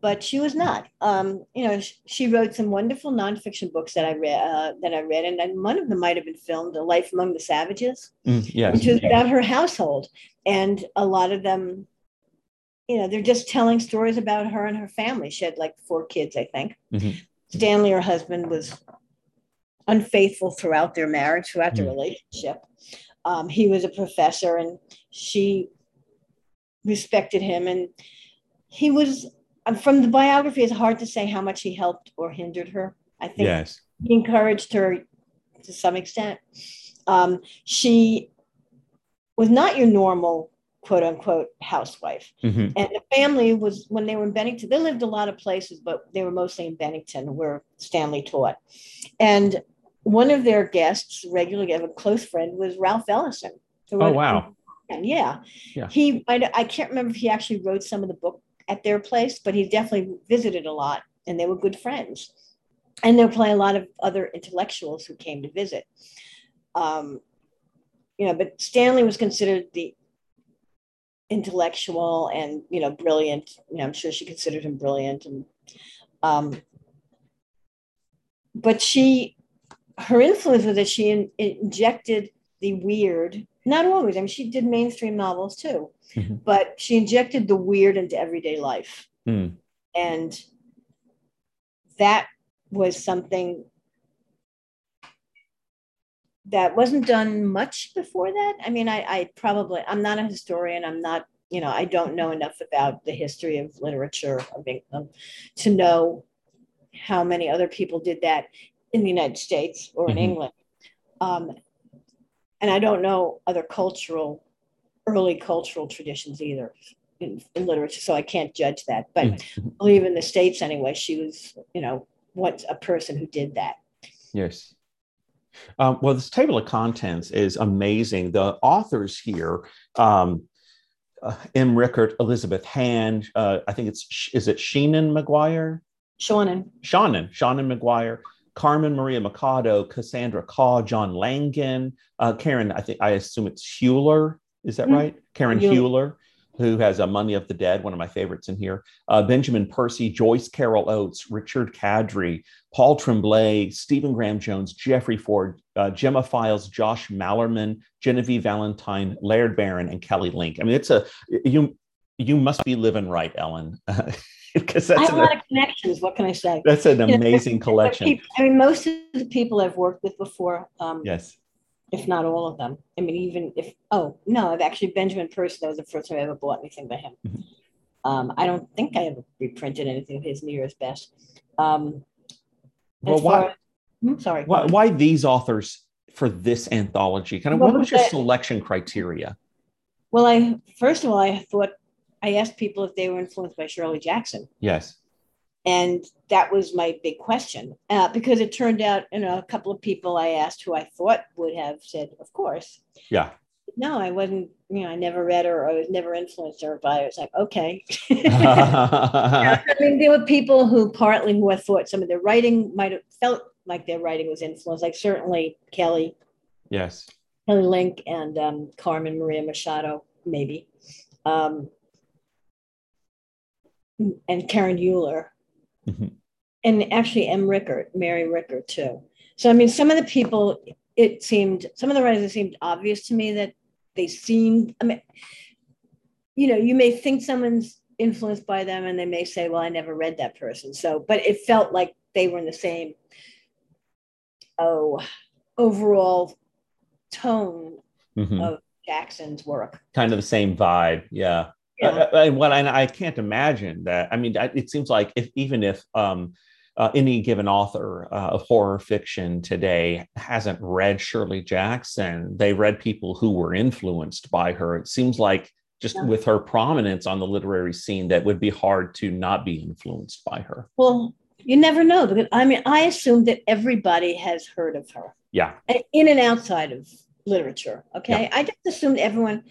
but she was not. Um, you know, she wrote some wonderful nonfiction books that I read. Uh, that I read, and one of them might have been filmed, "A Life Among the Savages," mm, yes. which was about her household, and a lot of them, you know, they're just telling stories about her and her family. She had like four kids, I think. Mm-hmm. Stanley, her husband, was unfaithful throughout their marriage, throughout mm-hmm. their relationship. Um, he was a professor, and she respected him, and he was from the biography, it's hard to say how much he helped or hindered her. I think yes. he encouraged her to some extent. Um, she was not your normal quote unquote housewife. Mm-hmm. And the family was, when they were in Bennington, they lived a lot of places, but they were mostly in Bennington where Stanley taught. And one of their guests, regularly a close friend, was Ralph Ellison. Oh, wow. Yeah. yeah. He, I, I can't remember if he actually wrote some of the book at their place, but he definitely visited a lot and they were good friends. And there were probably a lot of other intellectuals who came to visit. Um, you know, but Stanley was considered the intellectual and, you know, brilliant. You know, I'm sure she considered him brilliant. And, um, but she, her influence was that she in, injected the weird, not always, I mean, she did mainstream novels too mm-hmm. but she injected the weird into everyday life. Mm. And that was something that wasn't done much before that. I mean, I, I probably, I'm not a historian. I'm not, you know, I don't know enough about the history of literature of England to know how many other people did that in the United States or in mm-hmm. England. Um, and I don't know other cultural early cultural traditions either in, in literature, so I can't judge that. But mm-hmm. I believe in the states anyway, she was, you know, what a person who did that. Yes. Um, well, this table of contents is amazing. The authors here, um, uh, M. Rickert, Elizabeth Hand, uh, I think it's, is it Sheenan McGuire? Seanan. Seanan, Seanan McGuire. Carmen Maria Machado, Cassandra Khaw, John Langan, uh, Karen, I think I assume it's Heuler, is that mm-hmm. right? Karen yeah. Heuler, who has a Money of the Dead, one of my favorites in here. Uh, Benjamin Percy, Joyce Carol Oates, Richard Kadrey, Paul Tremblay, Stephen Graham Jones, Jeffrey Ford, uh, Gemma Files, Josh Malerman, Genevieve Valentine, Laird Barron, and Kelly Link. I mean, it's a you you must be living right, Ellen. because that's I have an, a lot of connections. What can I say? That's an amazing know, collection. People, I mean, most of the people I've worked with before, um, yes, if not all of them. I mean, even if, oh, no, I've actually, Benjamin Percy, that was the first time I ever bought anything by him. Mm-hmm. Um, I don't think I ever reprinted anything of his New Year's best. Um, well, why, hmm, sorry. Why, why, these authors for this anthology? Kind of well, what was your selection criteria? Well, I, first of all, I thought, I asked people if they were influenced by Shirley Jackson. Yes. And that was my big question uh, because it turned out, you know, a couple of people I asked who I thought would have said, of course. Yeah. No, I wasn't, you know, I never read her. I was never influenced her by it. was like, okay. I mean, there were people who partly who I thought some of their writing might have felt like their writing was influenced, like certainly Kelly. Yes. Kelly Link and um, Carmen Maria Machado, maybe. Um, and Karen Heuler Mm-hmm. And actually, M. Rickert, Mary Rickert, too. So, I mean, some of the people it seemed some of the writers it seemed obvious to me that they seemed. I mean, you know, you may think someone's influenced by them, and they may say, "Well, I never read that person." So, but it felt like they were in the same. Oh, overall tone mm-hmm. of Jackson's work. Kind of the same vibe, yeah. Yeah. Uh, uh well, and I can't imagine that. I mean, it seems like if even if um, uh, any given author uh, of horror fiction today hasn't read Shirley Jackson, they read people who were influenced by her. It seems like just yeah. with her prominence on the literary scene, that would be hard to not be influenced by her. Well, you never know because I mean, I assume that everybody has heard of her. Yeah. In and outside of literature. Okay. Yeah. I just assumed everyone,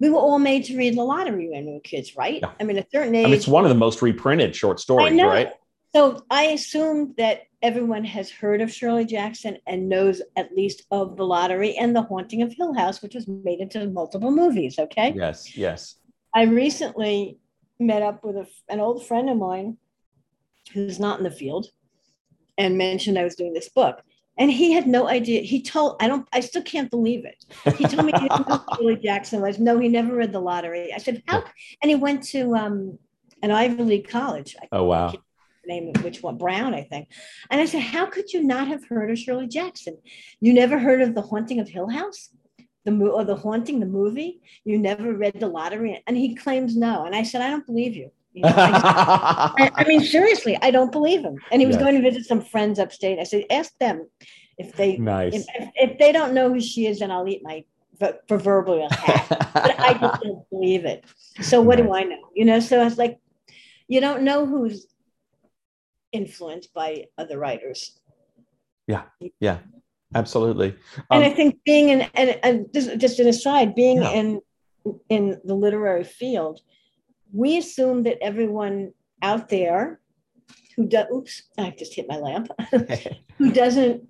we were all made to read the lottery when we were kids, right? Yeah. I mean, a certain age. I mean, it's one of the most reprinted short stories, right? So I assume that everyone has heard of Shirley Jackson and knows at least of the lottery and the haunting of Hill House, which was made into multiple movies. Okay. Yes. Yes. I recently met up with a, an old friend of mine who's not in the field and mentioned I was doing this book. And he had no idea. He told, I don't, I still can't believe it. He told me he didn't know Jackson was. No, he never read the lottery. I said, how? And he went to um, an Ivy League college. Oh, wow. Name of which one? Brown, I think. And I said, how could you not have heard of Shirley Jackson? You never heard of The Haunting of Hill House? The, mo- or the haunting, the movie, you never read the lottery, and he claims no. And I said, I don't believe you. You know, I, I, mean, seriously, I don't believe him. And he was yes. going to visit some friends upstate. I said, ask them if they nice. if, if, if, they don't know who she is, then I'll eat my proverbial hat. but I just don't believe it. So what nice. do I know? You know, so I was like, you don't know who's influenced by other writers. Yeah, yeah, absolutely. Um, and I think being in and, and just, just an aside, being yeah. in in the literary field, we assume that everyone out there who does oops i just hit my lamp who doesn't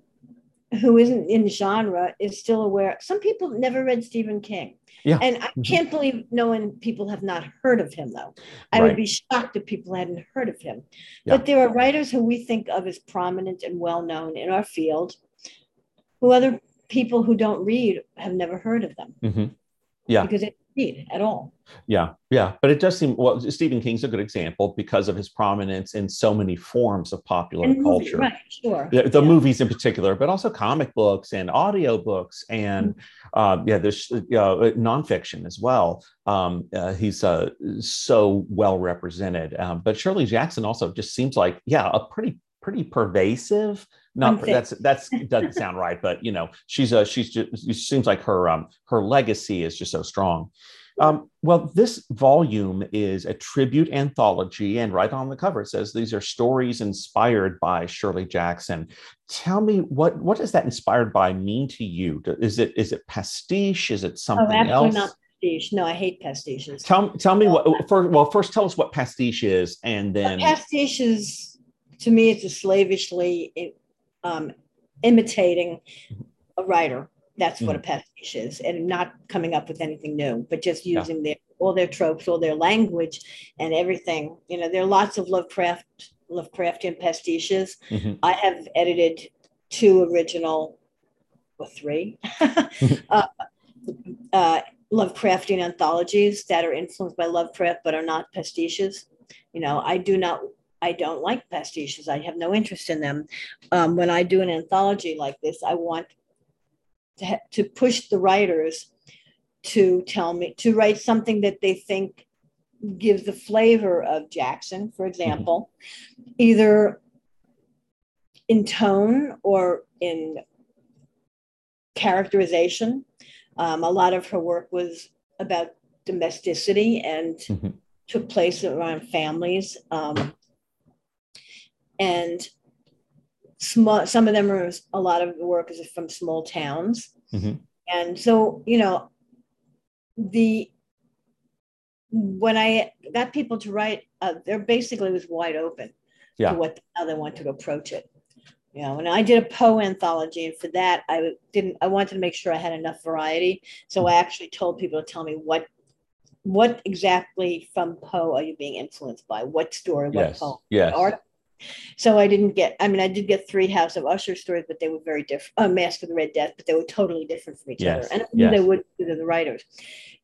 who isn't in genre is still aware some people never read stephen king yeah. and i mm-hmm. can't believe no one people have not heard of him though i right. would be shocked if people hadn't heard of him yeah. but there are writers who we think of as prominent and well known in our field who other people who don't read have never heard of them mm-hmm. yeah because it read at all. Yeah, yeah, but it does seem well. Stephen King's a good example because of his prominence in so many forms of popular and culture. Right, sure. The, the yeah. movies in particular, but also comic books and audio books, and mm-hmm. uh, yeah, there's uh, nonfiction as well. Um, uh, he's uh, so well represented. Um, but Shirley Jackson also just seems like yeah, a pretty pretty pervasive not that's that's doesn't sound right but you know she's a she's just it seems like her um her legacy is just so strong. Um, well this volume is a tribute anthology and right on the cover it says these are stories inspired by shirley jackson. Tell me what what does that inspired by mean to you? Is it is it pastiche? Is it oh, something oh, else? not pastiche. No i hate pastiches. Tell, tell me what first well first tell us what pastiche is and then pastiche is to me it's a slavishly um, imitating a writer. That's what a mm. pastiche is, and not coming up with anything new, but just using yeah. their all their tropes, all their language, and everything. You know, there are lots of Lovecraft Lovecraftian pastiches. Mm-hmm. I have edited two original, or three, uh, uh, Lovecraftian anthologies that are influenced by Lovecraft but are not pastiches. You know, I do not I don't like pastiches. I have no interest in them. Um, when I do an anthology like this, I want to, ha- to push the writers to tell me to write something that they think gives the flavor of Jackson, for example, mm-hmm. either in tone or in characterization. Um, a lot of her work was about domesticity and mm-hmm. took place around families. Um, and small some of them are a lot of the work is from small towns mm-hmm. and so you know the when i got people to write uh, they're basically was wide open yeah. to what how they want to approach it you know and i did a poe anthology and for that i didn't i wanted to make sure i had enough variety so i actually told people to tell me what what exactly from poe are you being influenced by what story what yes. poem yes. art So I didn't get, I mean, I did get three House of Usher stories, but they were very different. Uh, Mask of the Red Death, but they were totally different from each yes. other. And yes. they would to the writers.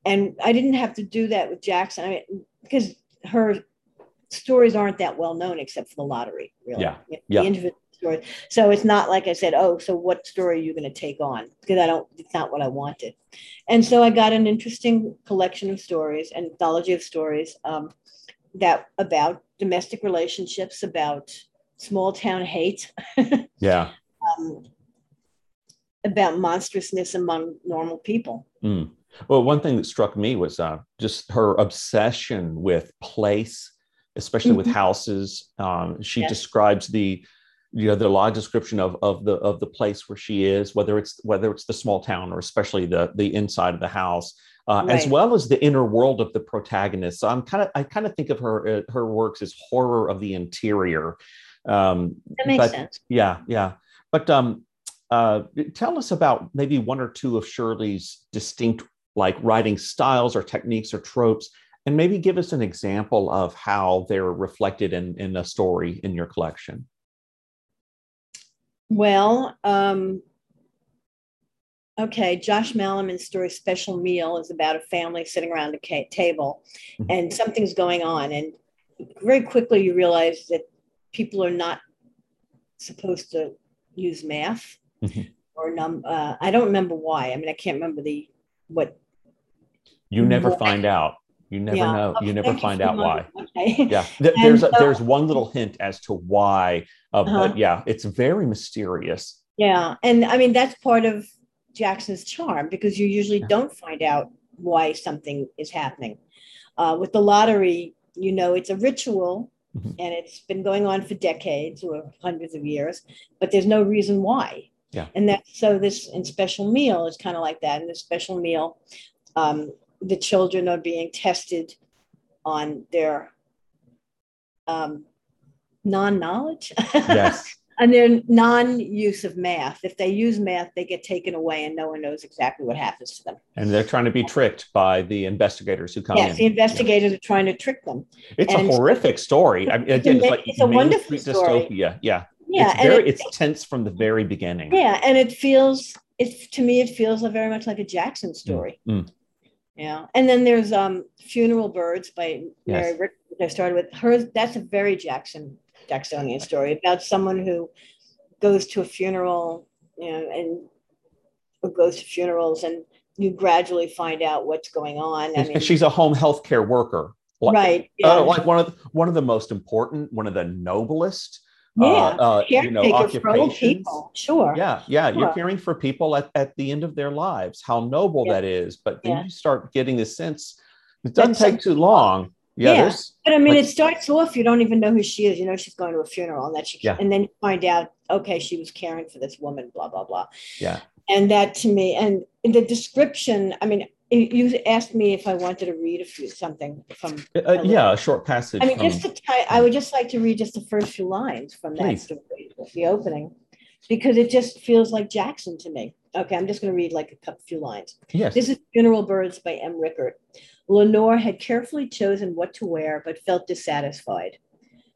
And I didn't have to do that with Jackson. I mean, because her stories aren't that well known except for the lottery, really. Yeah. yeah. The individual stories. So it's not like I said, oh, so what story are you going to take on? Because I don't, it's not what I wanted. And so I got an interesting collection of stories, an anthology of stories um, that about domestic relationships, about small town hate. yeah. Um, about monstrousness among normal people. Mm. Well, one thing that struck me was uh, just her obsession with place, especially mm-hmm. with houses. Um, she yes. describes the you know the law description of of the of the place where she is whether it's whether it's the small town or especially the the inside of the house uh, right. as well as the inner world of the protagonist. So i'm kind of i kind of think of her uh, her works as horror of the interior. Um that makes but, sense. yeah yeah. But um uh tell us about maybe one or two of shirley's distinct like writing styles or techniques or tropes and maybe give us an example of how they're reflected in in a story in your collection. Well, um, okay, Josh Malerman's story, Special Meal, is about a family sitting around a table mm-hmm. and something's going on. And very quickly you realize that people are not supposed to use math mm-hmm. or num. Uh, I don't remember why. I mean, I can't remember the what. You never find out. You never yeah. know. You never find out why. Okay. Yeah, there's so, a, there's one little hint as to why, uh, uh-huh. but yeah, it's very mysterious. Yeah, and I mean that's part of Jackson's charm because you usually yeah. don't find out why something is happening. Uh, with the lottery, you know it's a ritual, mm-hmm. and it's been going on for decades or hundreds of years, but there's no reason why. Yeah. And that so this in special meal is kind of like that. In the special meal, um, the children are being tested on their um, non-knowledge yes and their non-use of math if they use math they get taken away and no one knows exactly what happens to them and they're trying to be tricked by the investigators who come yes, in the investigators yeah. are trying to trick them it's and a horrific story I mean, again it's, like it's a wonderful story. dystopia yeah yeah it's very it, it's tense from the very beginning yeah and it feels it's to me it feels very much like a jackson story mm. Mm. Yeah. And then there's um Funeral Birds by yes. Mary Rick. Which I started with her. That's a very Jackson Jacksonian story about someone who goes to a funeral, you know, and goes to funerals and you gradually find out what's going on. I mean, she's a home health care worker. Like, right. Uh, yeah. Uh, like one of the, one of the most important, one of the noblest yeah, uh, uh, you know, occupations. people. Sure. Yeah, yeah. Sure. You're caring for people at, at the end of their lives. How noble yeah. that is. But then yeah. you start getting the sense it doesn't take too long. Yeah, yeah. but I mean, like, it starts off. You don't even know who she is. You know, she's going to a funeral, and that she, yeah. and then you find out, okay, she was caring for this woman. Blah blah blah. Yeah. And that to me, and in the description. I mean, you asked me if I wanted to read a few something from. Uh, uh yeah, a short passage. I mean, from, just to try, I would just like to read just the first few lines from that please. story, the opening, because it just feels like Jackson to me. Okay, I'm just going to read like a couple few lines. Yes. This is Funeral Birds by M. Rickert. Lenore had carefully chosen what to wear, but felt dissatisfied.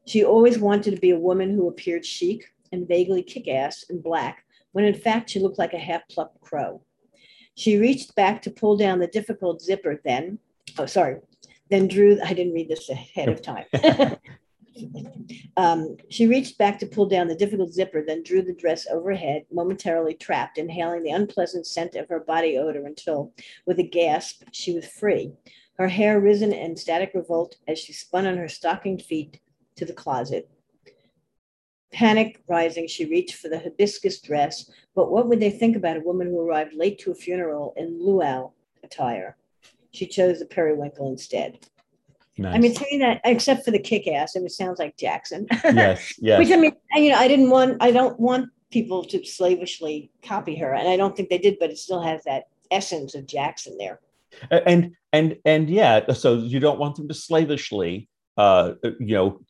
She always wanted to be a woman who appeared chic and vaguely kick ass in black, when in fact she looked like a half plucked crow. She reached back to pull down the difficult zipper, then, oh, sorry, then drew, I didn't read this ahead of time. um, she reached back to pull down the difficult zipper, then drew the dress overhead, momentarily trapped, inhaling the unpleasant scent of her body odor until, with a gasp, she was free. Her hair risen in static revolt as she spun on her stockinged feet to the closet. Panic rising, she reached for the hibiscus dress, but what would they think about a woman who arrived late to a funeral in luau attire? She chose the periwinkle instead. Nice. I mean, to me that except for the kick ass, it sounds like Jackson. Yes, yes. Which I mean, you know, I didn't want, I don't want people to slavishly copy her, and I don't think they did, but it still has that essence of Jackson there. And and and yeah, so you don't want them to slavishly, uh, you know,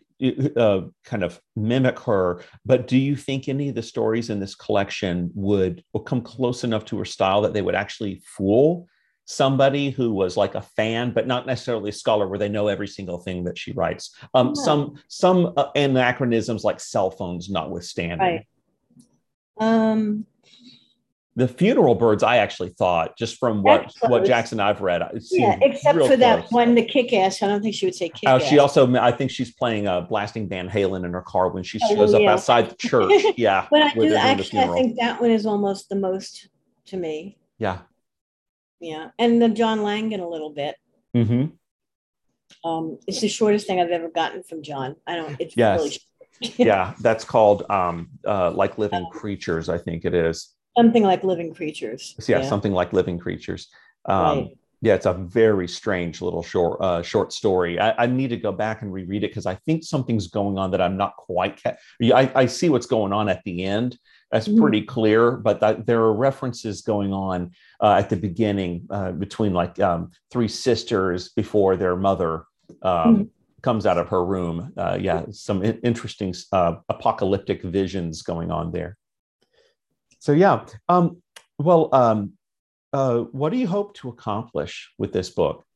uh, kind of mimic her. But do you think any of the stories in this collection would, come close enough to her style that they would actually fool somebody who was like a fan, but not necessarily a scholar where they know every single thing that she writes. Um, yeah. Some some uh, anachronisms like cell phones notwithstanding. Right. Um, the funeral birds, I actually thought just from what what Jackson I've read. Yeah, except for close. that one, the kick ass. I don't think she would say kick uh, She also, I think she's playing a uh, blasting Van Halen in her car when she oh, shows yeah. up outside the church. Yeah, but I do actually, I think that one is almost the most to me. Yeah, yeah, and the John Langan a little bit. Mm-hmm. Um, it's the shortest thing I've ever gotten from John. I don't. It's yes. really. yeah, that's called um, uh, like living um, creatures. I think it is something like living creatures. Yeah, yeah. something like living creatures. Um, right. Yeah, it's a very strange little short uh, short story. I, I, need to go back and reread it because I think something's going on that I'm not quite. Ca- I, I see what's going on at the end, that's mm-hmm. pretty clear, but that, there are references going on uh, at the beginning uh, between like um, three sisters before their mother um, mm-hmm. comes out of her room. Uh, yeah, some interesting uh, apocalyptic visions going on there. So yeah, um, well, um, uh, what do you hope to accomplish with this book?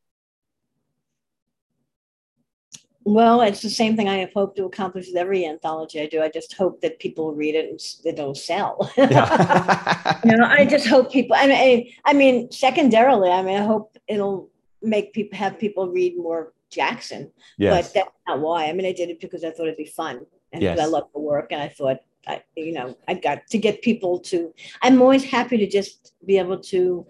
Well, it's the same thing I have hoped to accomplish with every anthology I do. I just hope that people read it and they don't sell. Yeah. you know, I just hope people. I mean, I mean, secondarily, I mean, I hope it'll make people have people read more Jackson. Yes. But that's not why. I mean, I did it because I thought it'd be fun and yes. I love the work, and I thought, I, you know, I got to get people to. I'm always happy to just be able to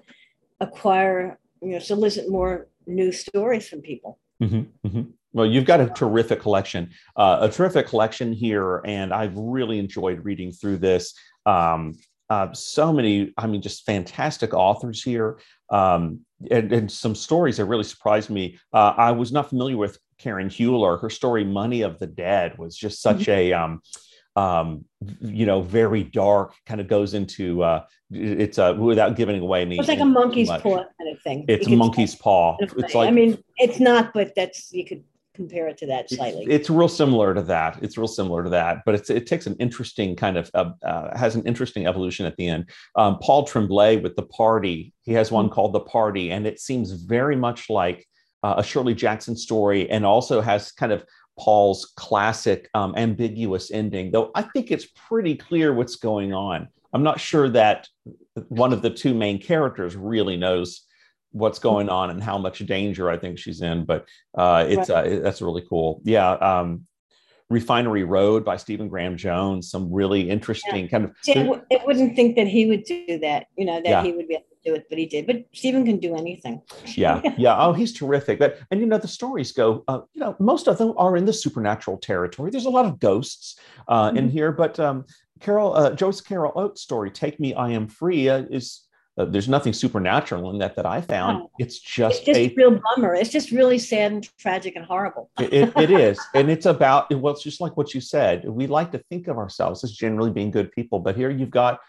acquire, you know, solicit more new stories from people. Mm-hmm, mm-hmm. Well, you've got a terrific collection, uh, a terrific collection here, and I've really enjoyed reading through this. Um, uh, so many, I mean, just fantastic authors here, um, and, and, some stories that really surprised me. Uh, I was not familiar with Karen Heuler. Her story, "Money of the Dead," was just such mm-hmm. a um, um, you know, very dark, kind of goes into uh, it's uh, without giving away any. It's like a monkey's paw kind of thing. It's a monkey's paw. It's like I mean, it's not, but that's you could compare it to that slightly. It's, it's real similar to that. It's real similar to that, but it's, it takes an interesting kind of uh, uh, has an interesting evolution at the end. Um, Paul Tremblay with the party, he has one mm-hmm. called the party, and it seems very much like uh, a Shirley Jackson story, and also has kind of Paul's classic um, ambiguous ending, though I think it's pretty clear what's going on. I'm not sure that one of the two main characters really knows what's going on and how much danger I think she's in, but uh, it's right. uh, that's really cool. Yeah. Um, Refinery Road by Stephen Graham Jones, some really interesting yeah. kind of. it wouldn't think that he would do that, you know, that yeah. he would be able to do it, but he did. But Stephen can do anything. yeah, yeah. Oh, he's terrific. But and you know the stories go. Uh, you know, most of them are in the supernatural territory. There's a lot of ghosts uh, mm-hmm. in here, but um, Carol uh, Joyce Carol Oates' story, "Take Me, I Am Free," uh, is uh, there's nothing supernatural in that that I found. No. It's just it's just a real bummer. It's just really sad and tragic and horrible. it, it is, and it's about well, it's just like what you said. We like to think of ourselves as generally being good people, but here you've got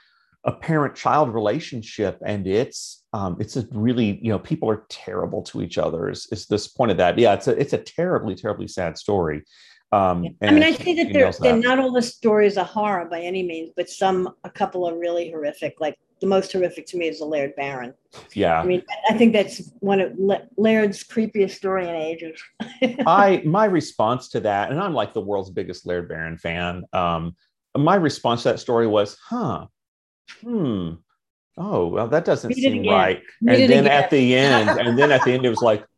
a parent-child relationship, and it's um, it's a really you know people are terrible to each other. Is, is this point of that? Yeah, it's a it's a terribly terribly sad story. Um, I mean, I say that they're, they're not all the stories are horror by any means, but some, a couple are really horrific. Like the most horrific to me is the Laird Barron. Yeah. I mean, I think that's one of Laird's creepiest story in ages. I, my response to that, and I'm like the world's biggest Laird Barron fan. Um, my response to that story was, huh, hmm, oh, well, that doesn't Read seem right. Read and then again. at the end, and then at the end, it was like,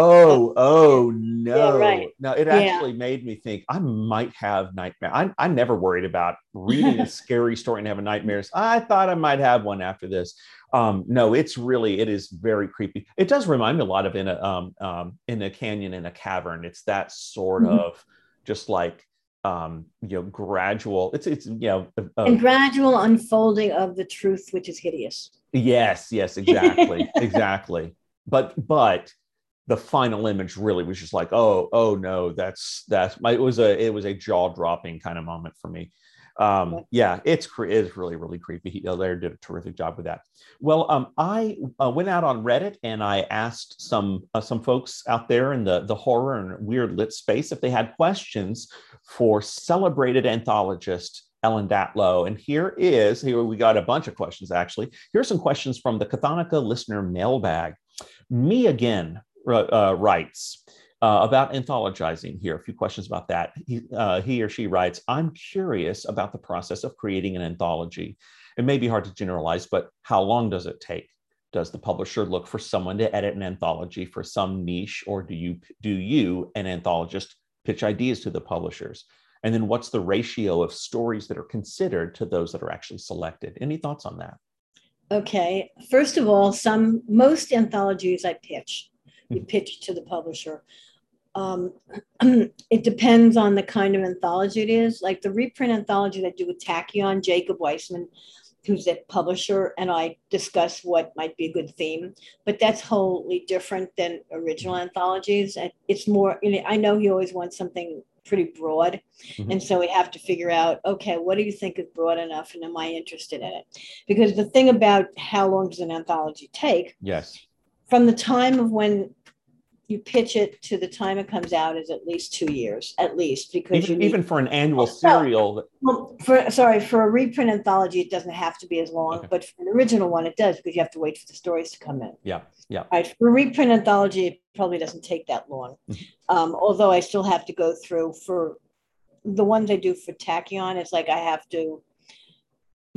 Oh, oh no. Yeah, right. No, it actually yeah. made me think I might have nightmare. I, I never worried about reading a scary story and having nightmares. I thought I might have one after this. Um, no, it's really, it is very creepy. It does remind me a lot of in a um, um in a canyon in a cavern. It's that sort mm-hmm. of just like um you know gradual it's it's you know and gradual unfolding of the truth which is hideous yes yes exactly exactly but but the final image really was just like, oh, oh no, that's that's my, it was a it was a jaw dropping kind of moment for me. Um, yeah, it's it is really really creepy. He, Laird did a terrific job with that. Well, um, I uh, went out on Reddit and I asked some uh, some folks out there in the the horror and weird lit space if they had questions for celebrated anthologist Ellen Datlow. And here is here we got a bunch of questions actually. Here's some questions from the Cathonica listener mailbag. Me again uh, writes uh, about anthologizing here. A few questions about that. He, uh, he or she writes, I'm curious about the process of creating an anthology. It may be hard to generalize, but how long does it take? Does the publisher look for someone to edit an anthology for some niche, or do you do you, an anthologist, pitch ideas to the publishers? And then what's the ratio of stories that are considered to those that are actually selected? Any thoughts on that? Okay. First of all, some most anthologies I pitch. You pitch to the publisher. Um, it depends on the kind of anthology it is. Like the reprint anthology that I do with Tachyon, Jacob Weisman, who's the publisher, and I discuss what might be a good theme. But that's wholly different than original anthologies. It's more, you know, I know he always wants something pretty broad. Mm-hmm. And so we have to figure out, okay, what do you think is broad enough and am I interested in it? Because the thing about how long does an anthology take? Yes. From the time of when you pitch it to the time it comes out is at least two years, at least because even, need, even for an annual serial. Well, for sorry, for a reprint anthology, it doesn't have to be as long, okay. but for an original one, it does because you have to wait for the stories to come in. Yeah, yeah. All right, for a reprint anthology, it probably doesn't take that long. Mm-hmm. um, although I still have to go through for the ones I do for Tachyon. It's like I have to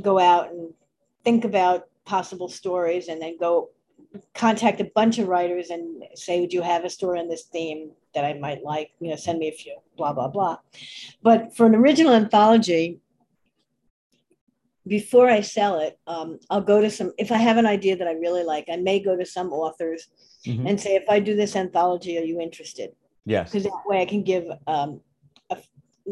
go out and think about possible stories and then go contact a bunch of writers and say, would you have a story on this theme that I might like? You know, send me a few, blah, blah, blah. But for an original anthology, before I sell it, um, I'll go to some, if I have an idea that I really like, I may go to some authors mm-hmm. and say, if I do this anthology, are you interested? Yes. Because that way I can give um, a,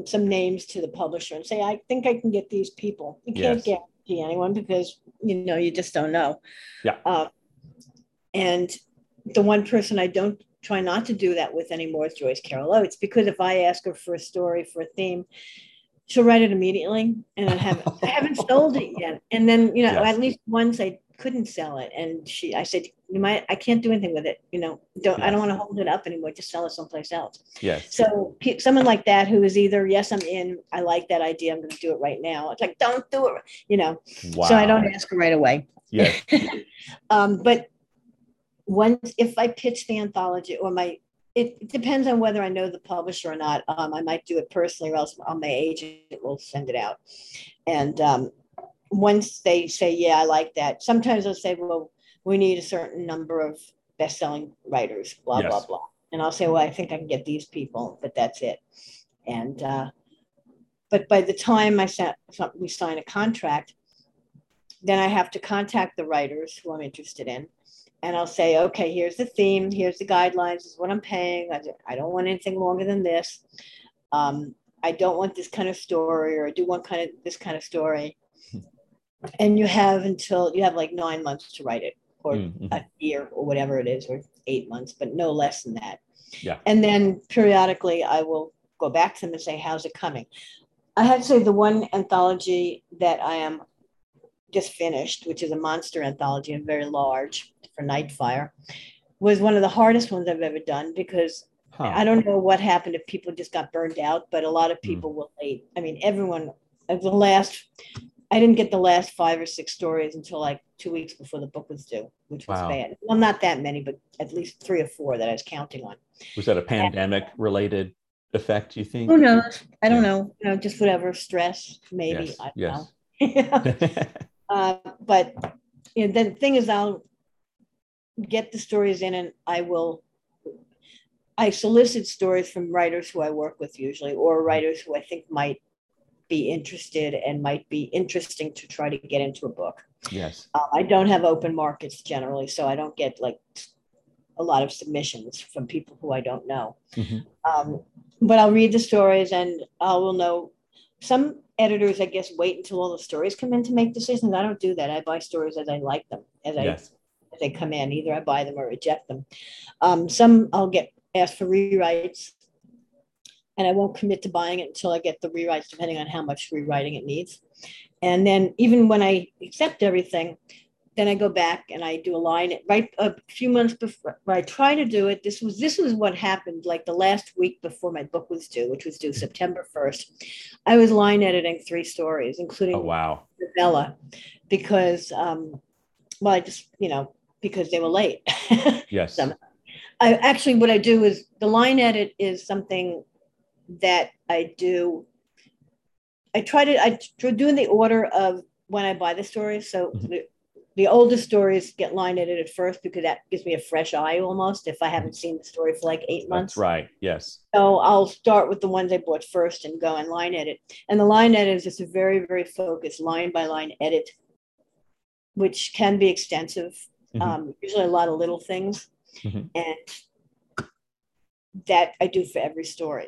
some names to the publisher and say, I think I can get these people. You can't yes. guarantee anyone because, you know, you just don't know. Yeah. Uh, and the one person I don't try not to do that with anymore is Joyce Carol Oates because if I ask her for a story for a theme, she'll write it immediately, and I haven't I haven't sold it yet. And then you know yes. at least once I couldn't sell it, and she I said you might I can't do anything with it. You know don't yes. I don't want to hold it up anymore. Just sell it someplace else. Yes. So someone like that who is either yes I'm in I like that idea I'm going to do it right now. It's like don't do it. You know. Wow. So I don't ask her right away. Yeah. um, but once if I pitch the anthology or my it depends on whether I know the publisher or not. Um, I might do it personally, or else on my agent will send it out. And um, once they say, "Yeah, I like that," sometimes they'll say, "Well, we need a certain number of best-selling writers." Blah yes. blah blah. And I'll say, "Well, I think I can get these people, but that's it." And uh, but by the time I sent, we sign a contract, then I have to contact the writers who I'm interested in and I'll say, okay, here's the theme, here's the guidelines, this is what I'm paying. I, I don't want anything longer than this. Um, I don't want this kind of story, or I do want kind of this kind of story. And you have until you have like nine months to write it, or mm-hmm. a year, or whatever it is, or eight months, but no less than that. Yeah. And then periodically, I will go back to them and say, how's it coming? I have to say the one anthology that I am just finished, which is a monster anthology and very large for Nightfire, was one of the hardest ones I've ever done because huh. I don't know what happened if people just got burned out, but a lot of hmm. people mm. were late. I mean, everyone, uh, the last, I didn't get the last five or six stories until like two weeks before the book was due, which was wow. bad. Well, not that many, but at least three or four that I was counting on. Was that a pandemic related effect, you think? Who knows? I don't yeah. know. You know, just whatever stress, maybe. Yes. I yes. know. uh, but you know, the thing is, I'll get the stories in and I will I solicit stories from writers who I work with usually or writers who I think might be interested and might be interesting to try to get into a book. Yes. Uh, I don't have open markets generally, so I don't get like a lot of submissions from people who I don't know. Mm-hmm. Um, but I'll read the stories and I will know. Some editors, I guess, wait until all the stories come in to make decisions. I don't do that. I buy stories as I like them, as yes. I they come in. Either I buy them or reject them. Um, some I'll get asked for rewrites, and I won't commit to buying it until I get the rewrites, depending on how much rewriting it needs. And then even when I accept everything, then I go back and I do a line right a few months before I try to do it. This was this was what happened like the last week before my book was due, which was due September 1st. I was line editing three stories, including oh, wow. novella, because um, well, I just, you know, because they were late. yes. I actually, what I do is the line edit is something that I do. I try to I do in the order of when I buy the stories. So mm-hmm. The, oldest stories get line edited first because that gives me a fresh eye almost if I haven't seen the story for like eight months. That's right. Yes. So I'll start with the ones I bought first and go and line edit. And the line edit is just a very, very focused line by line edit, which can be extensive. Mm-hmm. Um, usually a lot of little things. Mm-hmm. And that I do for every story.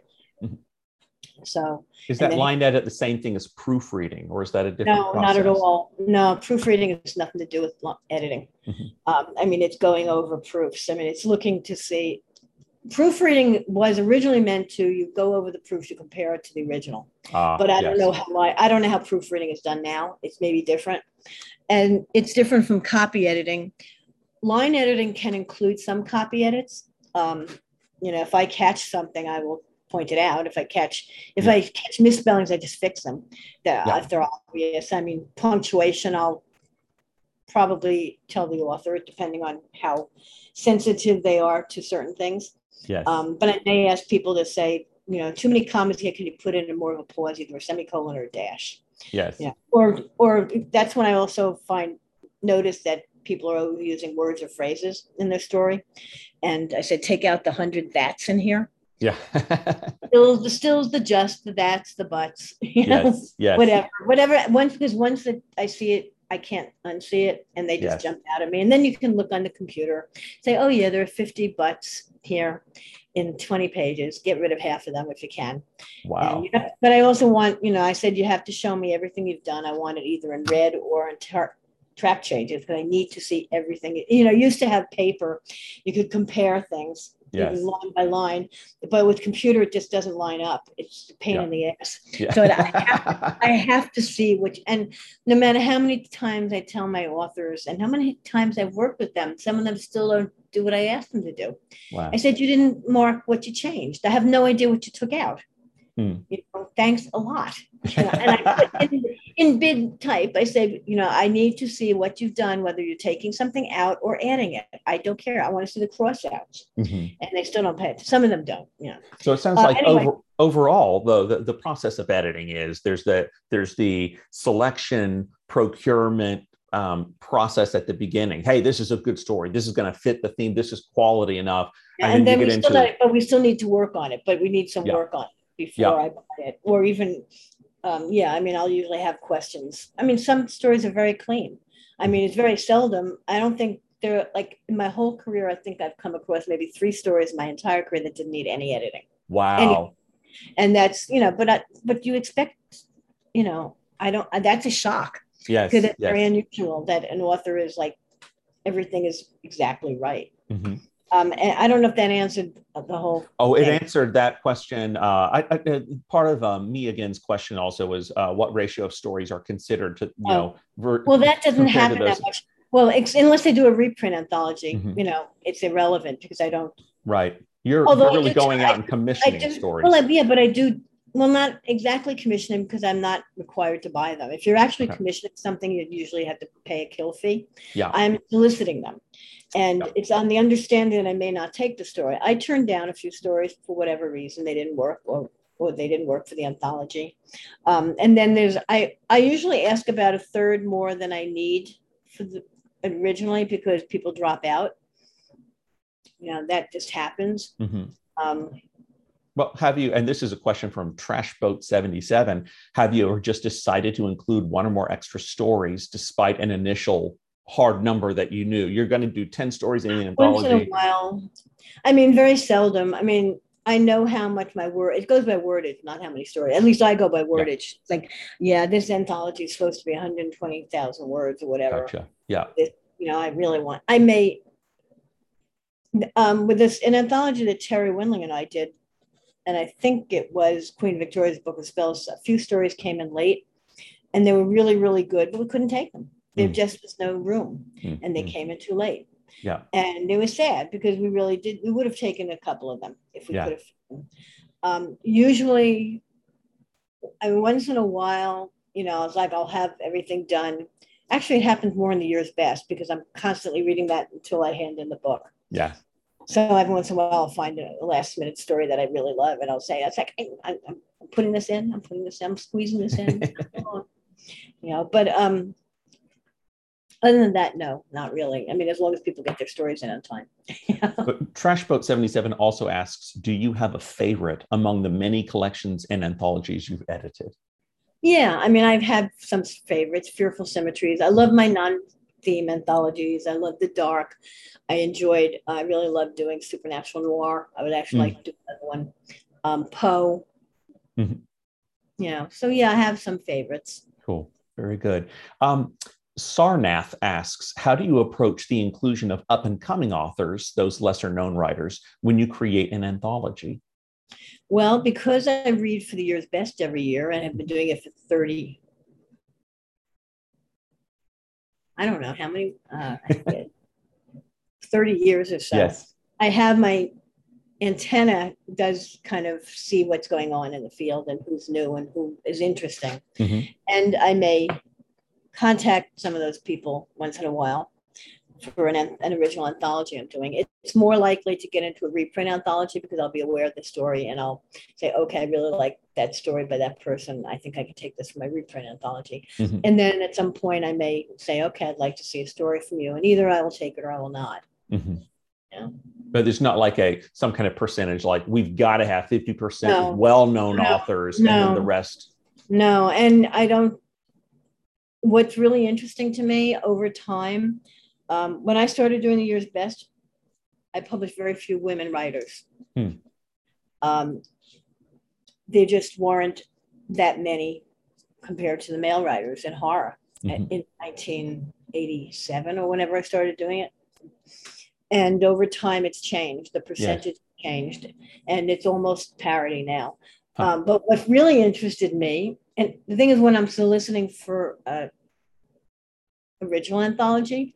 So is that line edit the same thing as proofreading, or is that a different? No, process? not at all. No, proofreading has nothing to do with editing. Mm-hmm. Um, I mean, it's going over proofs. I mean, it's looking to see. Proofreading was originally meant to you go over the proofs, you compare it to the original. Uh, but I yes. don't know how I, I don't know how proofreading is done now. It's maybe different, and it's different from copy editing. Line editing can include some copy edits. Um, you know, if I catch something, I will pointed out. If I catch if. I catch misspellings, I just fix them. That yeah. if they're obvious. I mean, punctuation, I'll probably tell the author, depending on how sensitive they are to certain things. Yes. Um, but I may ask people to say, you know, too many commas here. Can you put in a more of a pause, either a semicolon or a dash? Yes. Yeah. Or or that's when I also find notice that people are using words or phrases in their story. And I said, take out the hundred that's in here. Yeah. still the stills, the just, the that's, the buts. You know, yes, yes. whatever, whatever. Once because once that I see it, I can't unsee it, and they just yes. jump out at me. And then you can look on the computer, say, oh yeah, there are fifty buts here in 20 pages get rid of half of them if you can wow and, but i also want you know i said you have to show me everything you've done i want it either in red or in tar- track changes because i need to see everything you know used to have paper you could compare things yes. line by line. But with computer, it just doesn't line up. It's a pain yeah. in the ass. Yeah. So I have, I have to see which, and no matter how many times I tell my authors and how many times I've worked with them, some of them still don't do what I asked them to do. Wow. I said, You didn't mark what you changed. I have no idea what you took out. Hmm. You know, thanks a lot. and I put in, in big type, I say, you know, I need to see what you've done, whether you're taking something out or adding it. I don't care. I want to see the crossouts. Mm-hmm. And they still don't pay. Some of them don't. Yeah. So it sounds uh, like anyway. over, overall, though, the, the process of editing is there's the there's the selection, procurement, um, process at the beginning. Hey, this is a good story. This is going to fit the theme. This is quality enough. And, and then, we still, but we still need to work on it. But we need some yeah. work on it before yeah. I buy it, or even, um, yeah, I mean, I'll usually have questions. I mean, some stories are very clean. I mean, it's very seldom. I don't think there, like in my whole career, I think I've come across maybe three stories my entire career that didn't need any editing. Wow. Any, and that's, you know, but, I, but you expect, you know, I don't, that's a shock. Yes. Because it's yes. very unusual that an author is like, everything is exactly right. Mm-hmm. Um, and I don't know if that answered the whole. Oh, it answered that question. Uh, I, I, uh, part of um, me again's question also was uh, what ratio of stories are considered to you oh. know. Ver- well, that doesn't happen that much. Well, unless they do a reprint anthology, mm-hmm. you know, it's irrelevant because I don't. Right. You're, you're really going out and commissioning do, stories. Well, yeah, but I do well, not exactly commissioning because I'm not required to buy them. If you're actually okay. commissioning something, you usually have to pay a kill fee. Yeah. I'm soliciting them. And yeah. it's on the understanding that I may not take the story. I turned down a few stories for whatever reason. They didn't work or, or they didn't work for the anthology. Um, and then there's, I, I usually ask about a third more than I need for the originally because people drop out. You know, that just happens. Mm-hmm. Um, well, have you, and this is a question from Trashboat77, have you just decided to include one or more extra stories despite an initial hard number that you knew? You're going to do 10 stories in an anthology. Once in a while. I mean, very seldom. I mean, I know how much my word, it goes by wordage, not how many stories. At least I go by wordage. Yeah. It's like, yeah, this anthology is supposed to be 120,000 words or whatever. Gotcha. Yeah. This, you know, I really want, I may, um, with this, an anthology that Terri Windling and I did, and I think it was Queen Victoria's Book of Spells. A few stories came in late, and they were really, really good, but we couldn't take them. There mm. just was no room, mm. and they mm. came in too late. Yeah, and it was sad because we really did. We would have taken a couple of them if we yeah. could have. Um, usually, I mean, once in a while, you know, I was like I'll have everything done, actually it happens more in the year's best because I'm constantly reading that until I hand in the book. Yeah. So every once in a while, I'll find a last minute story that I really love, and I'll say, "It's like I'm, I'm putting this in. I'm putting this in. I'm squeezing this in." you know, but um, other than that, no, not really. I mean, as long as people get their stories in on time. but Trashboat 77 also asks Do you have a favorite among the many collections and anthologies you've edited? Yeah, I mean, I've had some favorites Fearful Symmetries. I love my non theme anthologies. I love the dark. I enjoyed, I really loved doing Supernatural Noir. I would actually mm. like to do another one. Um, Poe. Mm-hmm. Yeah, so yeah, I have some favorites. Cool. Very good. Um, Sarnath asks, how do you approach the inclusion of up and coming authors, those lesser known writers, when you create an anthology? Well, because I read for the year's best every year and have been doing it for 30, I don't know how many, uh, 30 years or so. Yes. I have my antenna does kind of see what's going on in the field and who's new and who is interesting. Mm-hmm. And I may contact some of those people once in a while for an, an original anthology I'm doing. It's more likely to get into a reprint anthology because I'll be aware of the story and I'll say, okay, I really like that story by that person. I think I can take this for my reprint anthology. Mm-hmm. And then at some point I may say, okay, I'd like to see a story from you. And either I will take it or I will not. Mm-hmm. Yeah. But there's not like a some kind of percentage like we've got to have 50% no. well-known no. authors no. and then the rest. No, and I don't what's really interesting to me over time, um, when I started doing the year's best, I published very few women writers. Hmm. Um, there just weren't that many compared to the male writers in horror mm-hmm. in 1987 or whenever I started doing it. And over time, it's changed. The percentage yeah. changed, and it's almost parity now. Huh. Um, but what really interested me and the thing is, when I'm soliciting for a original anthology,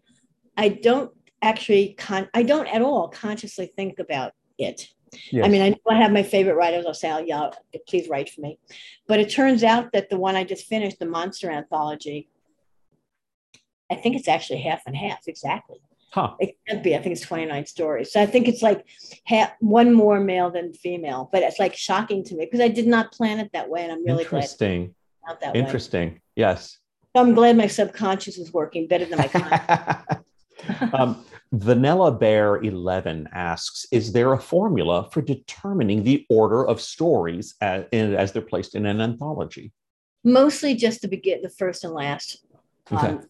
I don't actually con- I don't at all consciously think about it. Yes. I mean, I know I have my favorite writers. I'll say, oh, yeah, please write for me. But it turns out that the one I just finished, the Monster Anthology, I think it's actually half and half exactly. Huh. It can't be. I think it's 29 stories. So I think it's like half, one more male than female, but it's like shocking to me because I did not plan it that way. And I'm really interesting. Glad that interesting. Way. Yes. So I'm glad my subconscious is working better than my conscious. um, Vanilla Bear 11 asks Is there a formula for determining the order of stories as, as they're placed in an anthology? Mostly just to begin the first and last. Okay. Um,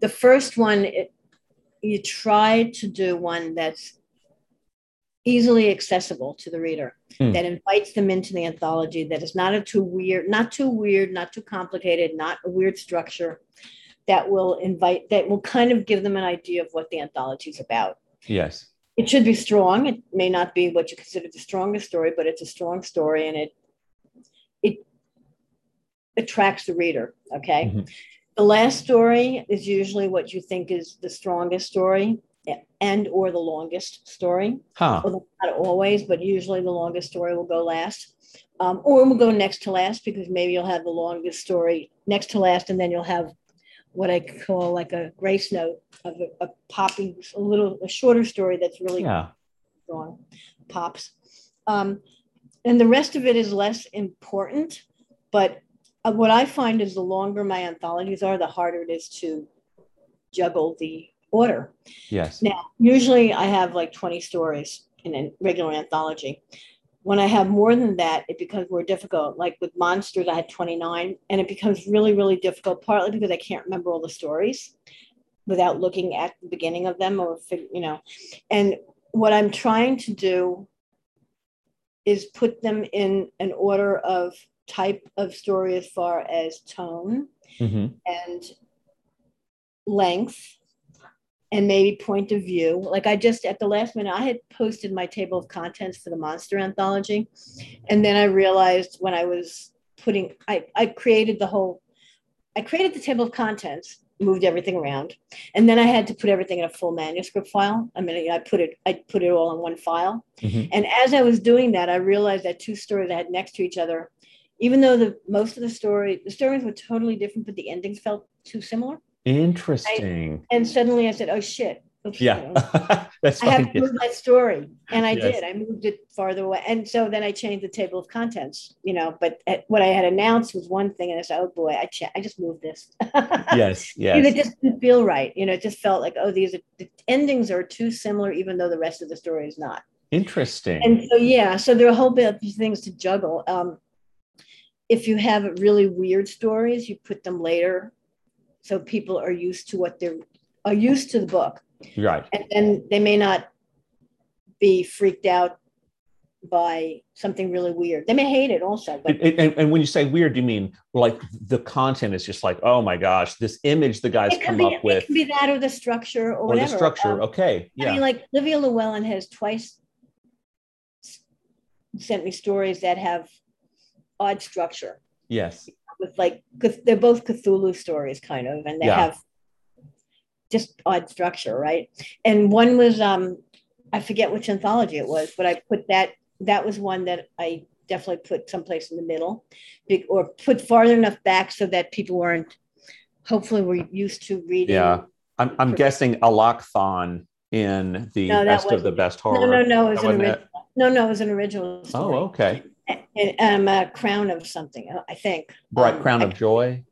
the first one, it, you try to do one that's easily accessible to the reader hmm. that invites them into the anthology that is not a too weird not too weird not too complicated not a weird structure that will invite that will kind of give them an idea of what the anthology is about yes it should be strong it may not be what you consider the strongest story but it's a strong story and it it attracts the reader okay mm-hmm. The last story is usually what you think is the strongest story and or the longest story. Huh. Well, not always, but usually the longest story will go last. Um, or will go next to last because maybe you'll have the longest story next to last, and then you'll have what I call like a grace note of a, a popping, a little, a shorter story that's really yeah. strong, pops. Um, and the rest of it is less important, but uh, what I find is the longer my anthologies are, the harder it is to juggle the order. Yes. Now, usually I have like 20 stories in a regular anthology. When I have more than that, it becomes more difficult. Like with Monsters, I had 29, and it becomes really, really difficult, partly because I can't remember all the stories without looking at the beginning of them or, you know. And what I'm trying to do is put them in an order of type of story as far as tone mm-hmm. and length and maybe point of view. Like I just at the last minute, I had posted my table of contents for the monster anthology. And then I realized when I was putting, I, I created the whole, I created the table of contents, moved everything around. And then I had to put everything in a full manuscript file. I mean, I put it, I put it all in one file. Mm-hmm. And as I was doing that, I realized that two stories I had next to each other even though the most of the story the stories were totally different but the endings felt too similar Interesting. I, and suddenly I said, "Oh shit." Oops, yeah, that's I have to move that story, and I yes. did. I moved it farther away, and so then I changed the table of contents. You know, but at, what I had announced was one thing, and I said, "Oh boy, I ch- I just moved this." yes, yes. It just didn't feel right. You know, it just felt like, oh, these are, the endings are too similar, even though the rest of the story is not. Interesting. And so yeah, so there are a whole bit of things to juggle. Um, if you have really weird stories, you put them later, so people are used to what they're are used to the book Right. And then they may not be freaked out by something really weird. They may hate it also. But and, and, and when you say weird, do you mean like the content is just like, oh my gosh, this image the guys come be, up with? It can be that or the structure or, or whatever. the structure. Um, okay. Yeah. I mean, like Livia Llewellyn has twice sent me stories that have odd structure. Yes. With like, they're both Cthulhu stories, kind of, and they yeah. have just odd structure, right? And one was um, I forget which anthology it was, but I put that that was one that I definitely put someplace in the middle, or put farther enough back so that people weren't. Hopefully, were used to reading. Yeah, I'm, I'm guessing Allochthon in the no, best of the best horror. No, no, no, it was an original. No, no, it was an original. Story. Oh, okay. Um, a crown of something, I think. Bright um, crown of joy.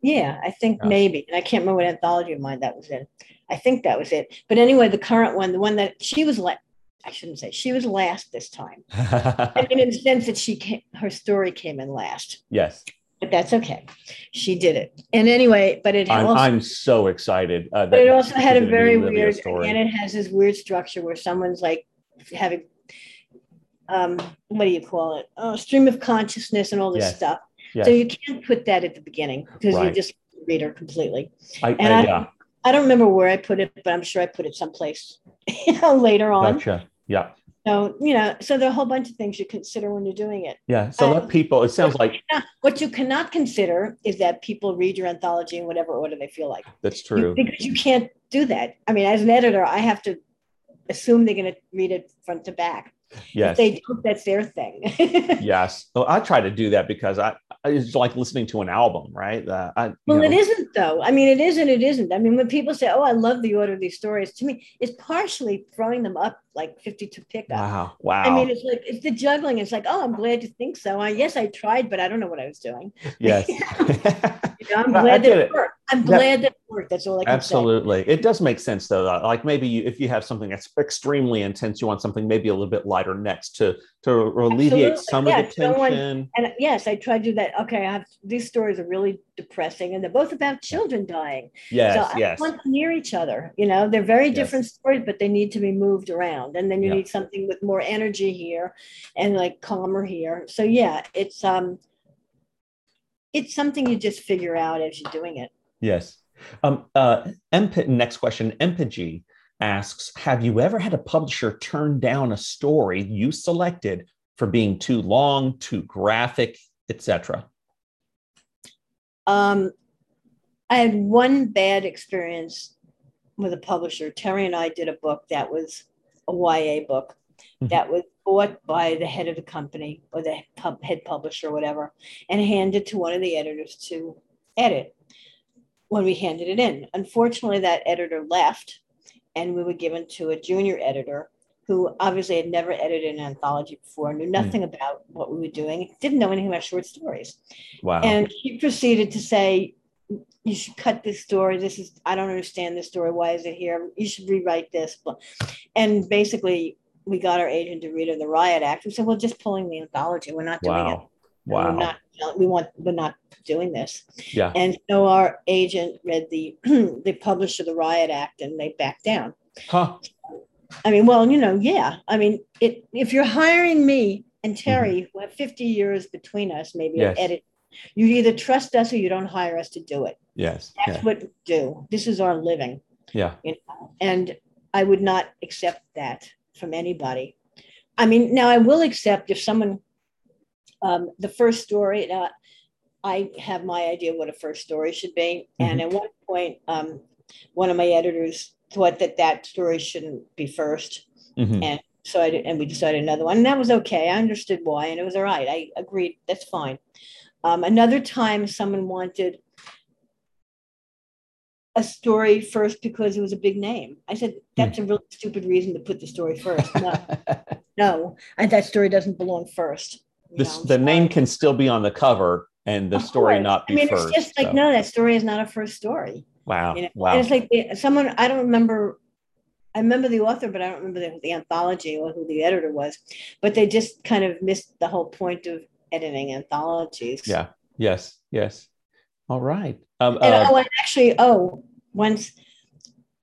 Yeah, I think yeah. maybe. And I can't remember what anthology of mine that was in. I think that was it. But anyway, the current one, the one that she was like, I shouldn't say she was last this time. I mean, in the sense that she came, her story came in last. Yes. But that's okay. She did it. And anyway, but it I'm, also, I'm so excited. Uh, but it also had a very weird, story. and it has this weird structure where someone's like having, um, what do you call it? Oh, stream of consciousness and all this yes. stuff. Yes. So you can't put that at the beginning because right. you just read her completely. I, and I, I, yeah. I don't remember where I put it, but I'm sure I put it someplace you know, later on. Gotcha. Yeah. So, you know, so there are a whole bunch of things you consider when you're doing it. Yeah. So um, let people, it sounds like what you cannot consider is that people read your anthology in whatever order they feel like. That's true. You, because you can't do that. I mean, as an editor, I have to assume they're going to read it front to back. Yes. If they don't, that's their thing. yes. Well, I try to do that because I, it's like listening to an album, right? Uh, I, well, know. it isn't though. I mean, it isn't. It isn't. I mean, when people say, "Oh, I love the order of these stories," to me, it's partially throwing them up like fifty to pick up. Wow! Wow! I mean, it's like it's the juggling. It's like, oh, I'm glad you think so. I yes, I tried, but I don't know what I was doing. Yes. I'm glad that it, worked. I'm glad that it worked. That's all I can Absolutely. Say. It does make sense though. Like maybe you, if you have something that's extremely intense, you want something maybe a little bit lighter next to to alleviate Absolutely. some yes, of the tension. and yes, I tried to do that. Okay, I have these stories are really depressing, and they're both about children dying. Yes, so I yes. want them near each other. You know, they're very different yes. stories, but they need to be moved around, and then you yeah. need something with more energy here, and like calmer here. So yeah, it's um, it's something you just figure out as you're doing it. Yes. Um, uh, Emp- next question, Empage asks, have you ever had a publisher turn down a story you selected for being too long, too graphic, etc.? Um, I had one bad experience with a publisher. Terri and I did a book that was a YA book mm-hmm. that was bought by the head of the company or the pub, head publisher or whatever and handed to one of the editors to edit when we handed it in. Unfortunately, that editor left and we were given to a junior editor who obviously had never edited an anthology before, knew hmm. nothing mm. about what we were doing, didn't know anything about short stories. Wow. And he proceeded to say, you should cut this story. This is, I don't understand this story. Why is it here? You should rewrite this. And basically, we got our agent to read in the Riot Act. We said, well, just pulling the anthology. We're not doing wow. it. Wow. We're not, we want, we're not doing this. Yeah. And so our agent read the the publisher the Riot Act and they backed down. Huh. I mean, well, you know, yeah. I mean, it if you're hiring me and Terri, mm-hmm. who have 50 years between us, maybe yes. edit, you either trust us or you don't hire us to do it. Yes. That's yeah. what we do. This is our living. Yeah. You know? And I would not accept that from anybody. I mean, now I will accept if someone um, the first story, now I have my idea what a first story should be. Mm-hmm. And at one point, um, one of my editors thought that that story shouldn't be 1st mm-hmm. And so I and we decided another one. And that was okay. I understood why, and it was all right. I agreed. That's fine. Um, another time, someone wanted a story first because it was a big name. I said, that's a really stupid reason to put the story first. No, no, and that story doesn't belong first. This, the name can still be on the cover and the of story course. not be I mean, first. It's just like, no, that story is not a first story. Wow. You know? Wow. And it's like someone, I don't remember, I remember the author, but I don't remember the, the anthology or who the editor was, but they just kind of missed the whole point of editing anthologies. Yeah. Yes. Yes. All right. Um, and, uh, oh, and actually, oh, once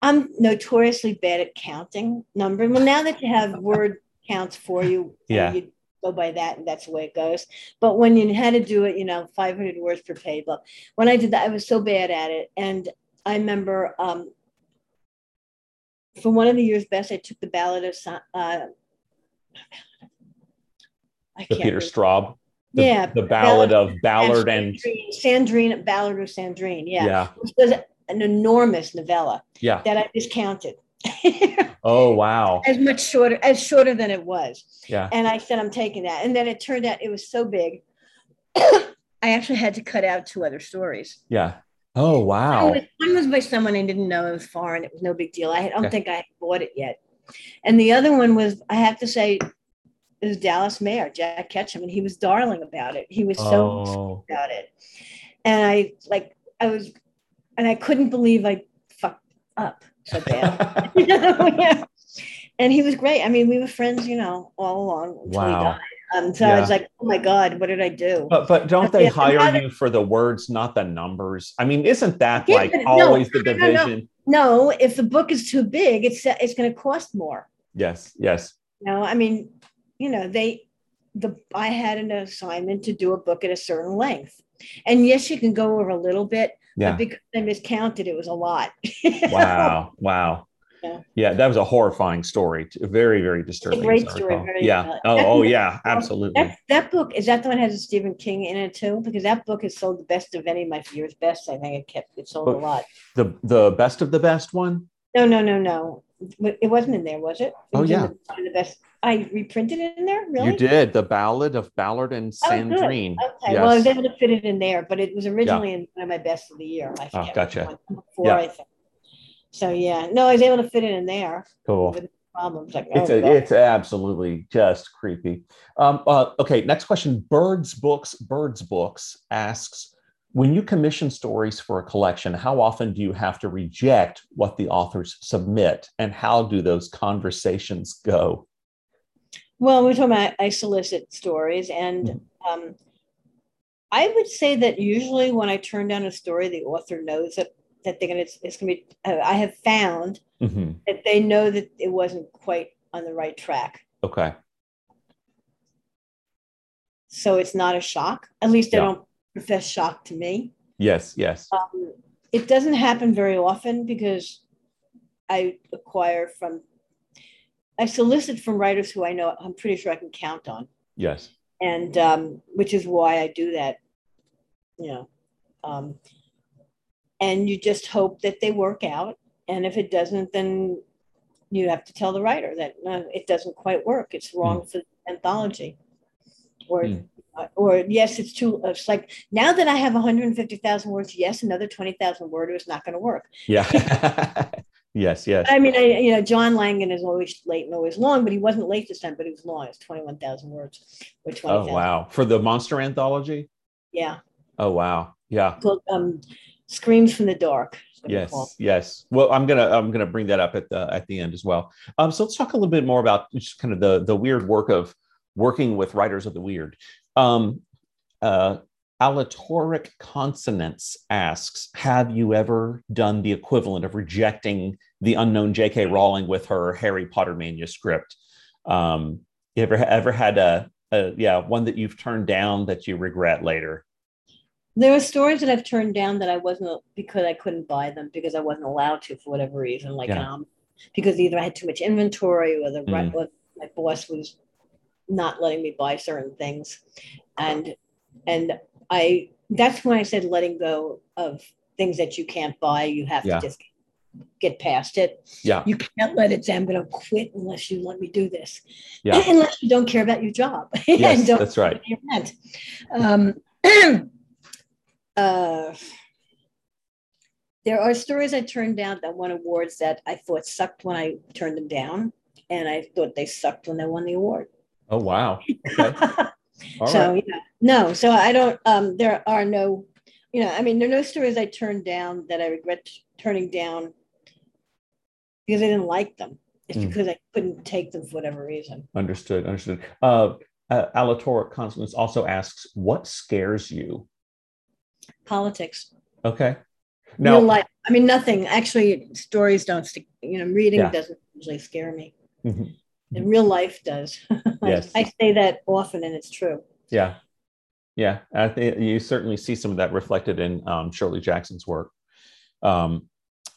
I'm notoriously bad at counting numbers. Well, now that you have word counts for you, yeah. you go by that, and that's the way it goes. But when you had to do it, you know, 500 words per page. But when I did that, I was so bad at it, and I remember um, for one of the years best, I took the ballad of uh, the Peter Straub. The, yeah, the ballad, ballad of Ballard and Sandrine, Sandrine Ballard of Sandrine. Yeah, yeah. Was an enormous novella. Yeah. That I discounted. oh wow. As much shorter, as shorter than it was. Yeah. And I said, I'm taking that. And then it turned out it was so big. I actually had to cut out two other stories. Yeah. Oh wow. One was, one was by someone I didn't know. It was foreign. It was no big deal. I don't okay. think I bought it yet. And the other one was, I have to say, it was Dallas Mayr, Jack Ketchum, and he was darling about it. He was so oh. about it. And I like I was and I couldn't believe I fucked up so bad. yeah. And he was great. I mean, we were friends, you know, all along until wow. he died. Um, so yeah. I was like, oh my God, what did I do? But but don't they hire you for the words, not the numbers? I mean, isn't that yeah, like always the division? No, no, if the book is too big, it's it's going to cost more. Yes, yes. no, I mean, you know, they the I had an assignment to do a book at a certain length. And yes, you can go over a little bit, yeah. But because I miscounted, it was a lot. wow. Wow. Yeah. yeah. that was a horrifying story. Very, very disturbing. great story. Very yeah. Oh, oh, yeah, absolutely. That, that book is that the one that has a Stephen King in it too? Because that book has sold the best of any of my year's best. I think it kept it sold but a lot. The the best of the best one? No, no, no, no. It wasn't in there, was it? it oh was yeah, the, the, best. I reprinted it in there. Really? You did the Ballad of Ballard and Sandrine. Oh, okay, yes. well, I was able to fit it in there, but it was originally yeah. in one of my best of the year. I oh, gotcha. Before, yeah. I think. So yeah, no, I was able to fit it in there. Cool. Problems like it's oh, a, it's absolutely just creepy. Um, uh, okay, next question. Birds Books. Birds Books asks when you commission stories for a collection, how often do you have to reject what the authors submit, and how do those conversations go? Well, we're talking about I solicit stories, and mm-hmm. um, I would say that usually when I turn down a story, the author knows that that they're gonna it's, it's gonna be. Uh, I have found mm-hmm. that they know that it wasn't quite on the right track. Okay. So it's not a shock. At least they yeah. don't profess shock to me. Yes, yes. Um, it doesn't happen very often because I acquire from, I solicit from writers who I know I'm pretty sure I can count on. Yes. And um, which is why I do that, you know. Um, and you just hope that they work out. And if it doesn't, then you have to tell the writer that no, it doesn't quite work. It's wrong mm. for the anthology. Or mm or yes, it's too. It's like now that I have 150,000 words, yes, another 20,000 word is not going to work. Yeah. yes, yes. I mean, I, you know, John Langan is always late and always long, but he wasn't late this time, but he was long. It's 21,000 words. Or 20, oh, wow. For the monster anthology? Yeah. Oh, wow. Yeah. Called, um, Screams from the Dark. Yes, yes. Well, I'm gonna I'm gonna bring that up at the at the end as well. Um, so let's talk a little bit more about just kind of the the weird work of working with writers of the weird. Um, uh, Alatoric Consonants asks, have you ever done the equivalent of rejecting the unknown J.K. Rowling with her Harry Potter manuscript? Um, you ever ever had a, a yeah one that you've turned down that you regret later? There are stories that I've turned down that I wasn't because I couldn't buy them because I wasn't allowed to for whatever reason, like yeah. um, because either I had too much inventory or the mm. or my boss was not letting me buy certain things and and i that's when i said letting go of things that you can't buy you have yeah. to just get past it yeah you can't let it say i'm going to quit unless you let me do this yeah. unless you don't care about your job yes, that's right your rent. Um, uh, there are stories I turned down that won awards that I thought sucked when I turned them down, and I thought they sucked when they won the award. Oh wow! Okay. so right. no, so I don't. Um, there are no, you know, I mean, there are no stories I turned down that I regret turning down because I didn't like them. It's mm. because I couldn't take them for whatever reason. Understood. Understood. Uh, uh, Alator Constance also asks, "What scares you?" Politics. Okay. No, life. I mean, nothing. Actually, stories don't stick. You know, reading yeah. doesn't usually scare me. Mm-hmm. In real life, does. Yes. I say that often, and it's true. Yeah. Yeah, I think you certainly see some of that reflected in um, Shirley Jackson's work. Um,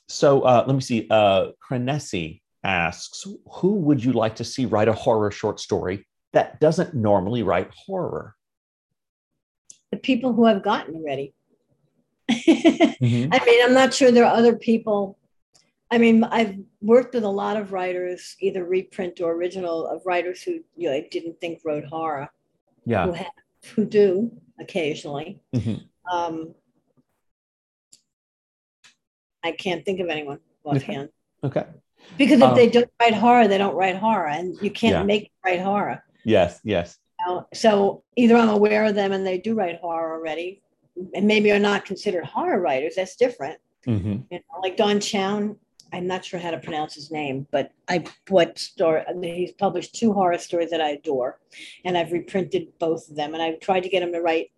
so uh, let me see. Uh, Crenessy asks, "Who would you like to see write a horror short story that doesn't normally write horror?" The people who have gotten already. mm-hmm. I mean, I'm not sure there are other people. I mean, I've worked with a lot of writers, either reprint or original, of writers who you know I didn't think wrote horror. Yeah. Who, have, who do occasionally. Mm-hmm. Um, I can't think of anyone offhand. Okay. Because if um, they don't write horror, they don't write horror, and you can't yeah. make write horror. Yes, yes. so either I'm aware of them and they do write horror already, and maybe are not considered horror writers. That's different. Mm-hmm. You know, like Dan Chaon, I'm not sure how to pronounce his name, but I what story he's published two horror stories that I adore, and I've reprinted both of them, and I've tried to get him to write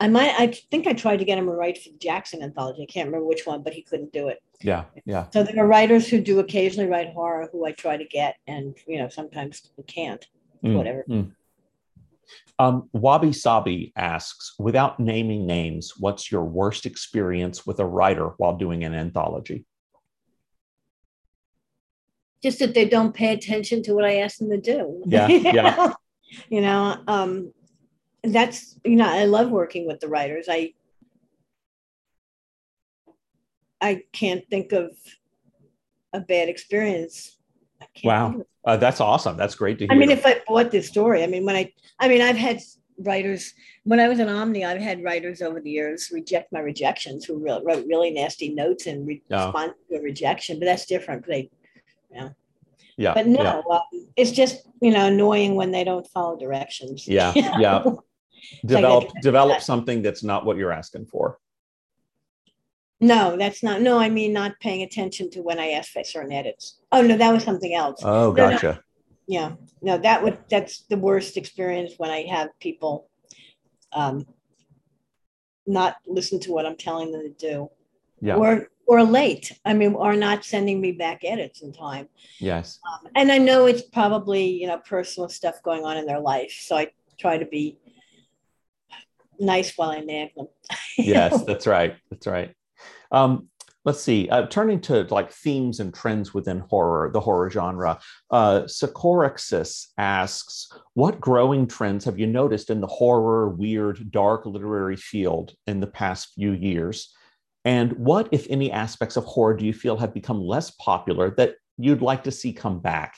I might, I think I tried to get him to write for the Jackson anthology. I can't remember which one, but he couldn't do it. Yeah, yeah. So there are writers who do occasionally write horror who I try to get, and you know sometimes we can't. Mm, whatever. Mm. Um, Wabi Sabi asks, without naming names, what's your worst experience with a writer while doing an anthology? Just that they don't pay attention to what I ask them to do. Yeah, yeah. you know, um, that's you know i love working with the writers. I i can't think of a bad experience. Wow. uh, that's awesome. That's great to hear i mean if i bought this story i mean when i i mean i've had writers when i was in omni i've had writers over the years reject my rejections who wrote really nasty notes and re- oh. respond to a rejection but that's different. They know yeah but no yeah. Um, it's just you know annoying when they don't follow directions. Yeah yeah. Develop develop something that's not what you're asking for. No that's not no i mean not paying attention to when i ask for certain edits. Oh no that was something else. Oh gotcha no, no. yeah no that would that's the worst experience when i have people um not listen to what i'm telling them to do. Yeah. Or or late i mean or not sending me back edits in time yes um, and i know it's probably you know personal stuff going on in their life so i try to be nice while I nag them. yes, that's right. That's right. Um, let's see. Uh, turning to like themes and trends within horror, the horror genre, uh, Sikorixis asks, "What growing trends have you noticed in the horror, weird, dark literary field in the past few years?" And what, if any, aspects of horror do you feel have become less popular that you'd like to see come back?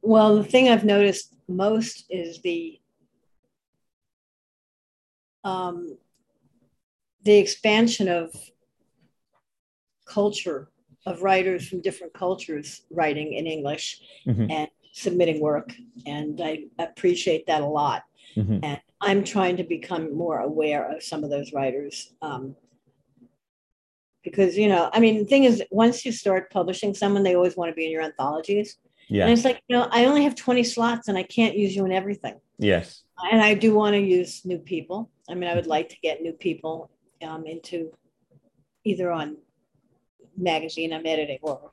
Well, the thing I've noticed most is the um, the expansion of culture of writers from different cultures writing in English mm-hmm. and submitting work. And I appreciate that a lot. Mm-hmm. And I'm trying to become more aware of some of those writers. Um, because, you know, I mean, the thing is, once you start publishing someone, they always want to be in your anthologies. Yeah. And it's like, you know, I only have 20 slots and I can't use you in everything. Yes. And I do want to use new people. I mean, I would like to get new people um, into either on magazine I'm editing or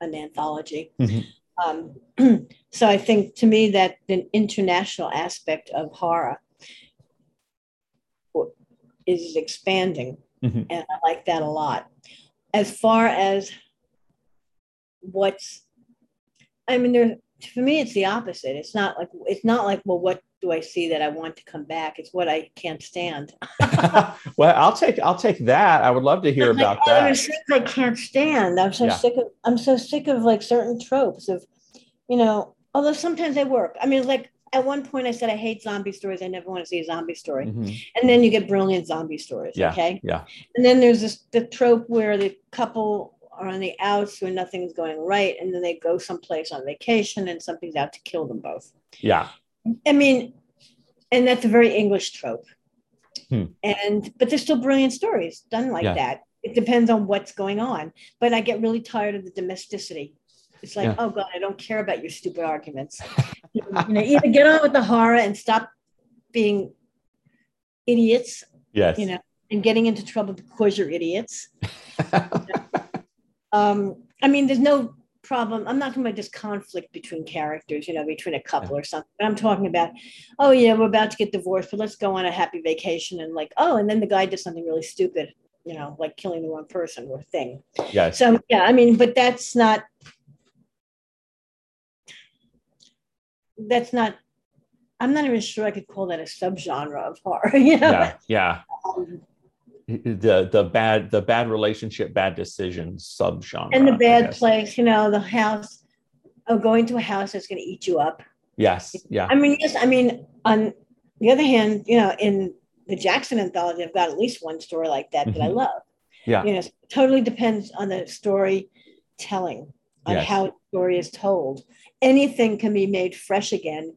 an anthology. Mm-hmm. Um, so I think to me that the international aspect of horror is expanding, mm-hmm. and I like that a lot. As far as what's, I mean, there for me it's the opposite. It's not like it's not like well, what do I see that I want to come back? It's what I can't stand. well, I'll take I'll take that. I would love to hear about like, that. There's things I can't stand. I'm so yeah. sick of I'm so sick of like certain tropes of, you know, although sometimes they work. I mean, like at one point I said I hate zombie stories. I never want to see a zombie story. Mm-hmm. And then you get brilliant zombie stories. Yeah, okay. Yeah. And then there's this the trope where the couple are on the outs when nothing's going right, and then they go someplace on vacation and something's out to kill them both. Yeah. I mean, and that's a very English trope. Hmm. And but there's still brilliant stories done like yeah. that. It depends on what's going on. But I get really tired of the domesticity. It's like, yeah. oh God, I don't care about your stupid arguments. you know, either get on with the horror and stop being idiots. Yes. You know, and getting into trouble because you're idiots. um, I mean, there's no problem. I'm not talking about just conflict between characters, you know, between a couple or something. But I'm talking about, oh yeah, we're about to get divorced, but let's go on a happy vacation and like, oh, and then the guy did something really stupid, you know, like killing the wrong person or thing. Yeah. So yeah, I mean, but that's not that's not i'm not even sure i could call that a subgenre of horror you know? yeah yeah um, the the bad the bad relationship bad decisions subgenre and the bad place you know the house of going to a house that's going to eat you up yes yeah i mean yes i mean on the other hand you know in the jackson anthology i've got at least one story like that mm-hmm. that i mm-hmm. love yeah you know totally depends on the story telling on yes. how story is told anything can be made fresh again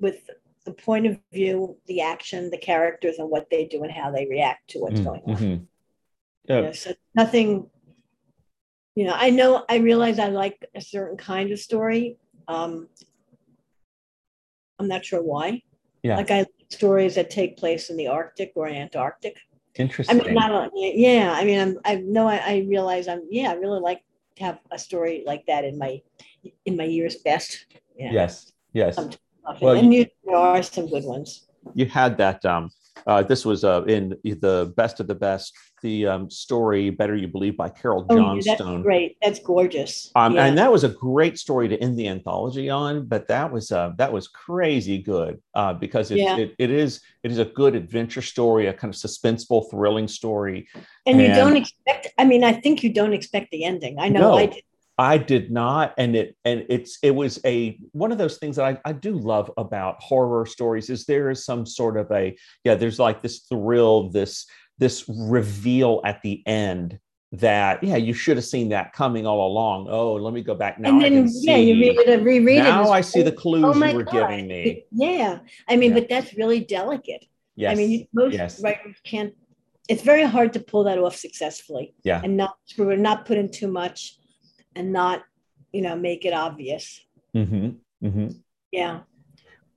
with the point of view, the action, the characters, and what they do and how they react to what's mm, going on. Mm-hmm. Yeah. You know, so nothing, you know, I know, I realize I like a certain kind of story. Um, I'm not sure why. Yeah. Like I like stories that take place in the Arctic or Antarctic. Interesting. I mean, not, yeah. I mean, I'm, I know I, I realize I'm, yeah, I really like have a story like that in my in my year's best. Yeah. Yes, yes. Well, and you, there are some good ones. You had that. Um, uh, this was uh, in the best of the best. The um, story "Better You Believe" by Carole oh, Johnstone. that's great. That's gorgeous. Um, yeah. And that was a great story to end the anthology on. But that was uh, that was crazy good uh, because it, yeah. it, it is it is a good adventure story, a kind of suspenseful, thrilling story. And, and you don't expect. I mean, I think you don't expect the ending. I know no. I did. I did not, and it and it's it was a one of those things that I, I do love about horror stories is there is some sort of a yeah there's like this thrill this this reveal at the end that yeah you should have seen that coming all along. Oh let me go back. Now and then yeah you read it reread now it. Now I see the oh clues oh you were God. giving me. Yeah. I mean yeah. but that's really delicate. Yes. I mean most yes. writers can't it's very hard to pull that off successfully yeah. and not screw it not put in too much and not, you know, make it obvious. Mm-hmm. Mm-hmm. Yeah.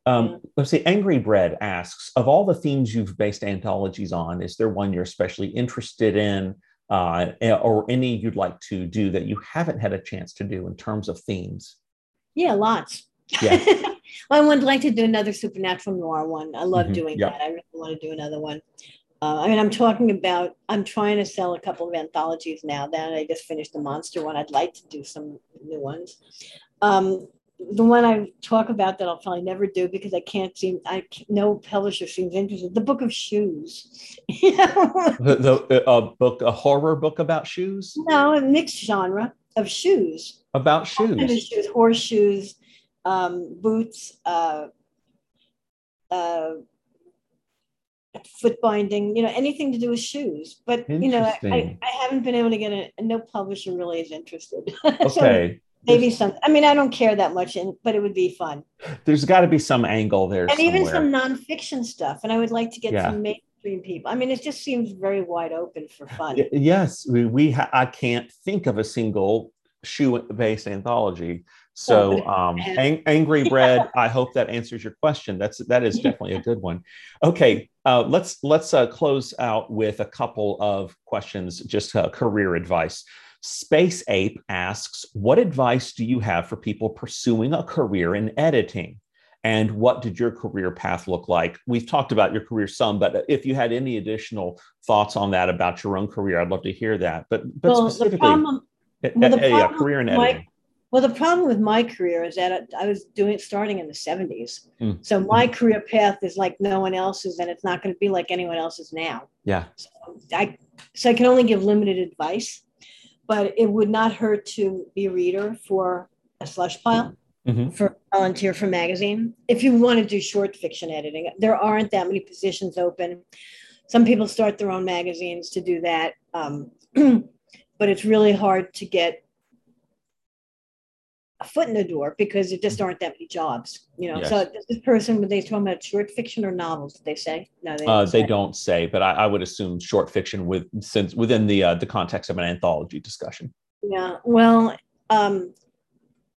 Um, let's see. Angry Bread asks Of all the themes you've based anthologies on, is there one you're especially interested in uh, or any you'd like to do that you haven't had a chance to do in terms of themes? Yeah, lots. Yeah. I would like to do another supernatural noir one. I love mm-hmm. doing yep. that. I really want to do another one. Uh, I mean, I'm talking about, I'm trying to sell a couple of anthologies now. Then I just finished the monster one. I'd like to do some new ones. Um, the one I talk about that I'll probably never do because I can't seem, I no publisher seems interested. The Book of Shoes. the, the a book, a horror book about shoes? No, a mixed genre of shoes. About shoes. shoes, horseshoes, um, boots, uh, uh, foot binding, you know, anything to do with shoes. But you know, I, I haven't been able to get a no publisher really is interested. Okay. so maybe some. I mean, I don't care that much, and but it would be fun. There's got to be some angle there, and somewhere. even some nonfiction stuff. And I would like to get yeah. some mainstream people. I mean, it just seems very wide open for fun. Yes, we, we ha- I can't think of a single shoe-based anthology so, um, ang- angry bread. I hope that answers your question. That's that is definitely a good one. Okay, uh, let's let's uh, close out with a couple of questions, just uh, career advice. Space Ape asks, "What advice do you have for people pursuing a career in editing?" And what did your career path look like? We've talked about your career some, but if you had any additional thoughts on that about your own career, I'd love to hear that. But but well, specifically, problem, well, a, a, a career in editing. Well, the problem with my career is that I was doing it starting in the 70s. Mm. So my career path is like no one else's, and it's not going to be like anyone else's now. Yeah. So I, so I can only give limited advice, but it would not hurt to be a reader for a slush pile. mm-hmm. for volunteer for magazine. If you want to do short fiction editing, there aren't that many positions open. Some people start their own magazines to do that, um, but it's really hard to get a foot in the door because there just aren't that many jobs, you know. Yes. So this person, when they talking about short fiction or novels, did they say? No, they, uh, they don't say, but I, I, would assume short fiction with since within the uh, the context of an anthology discussion. Yeah, well, um,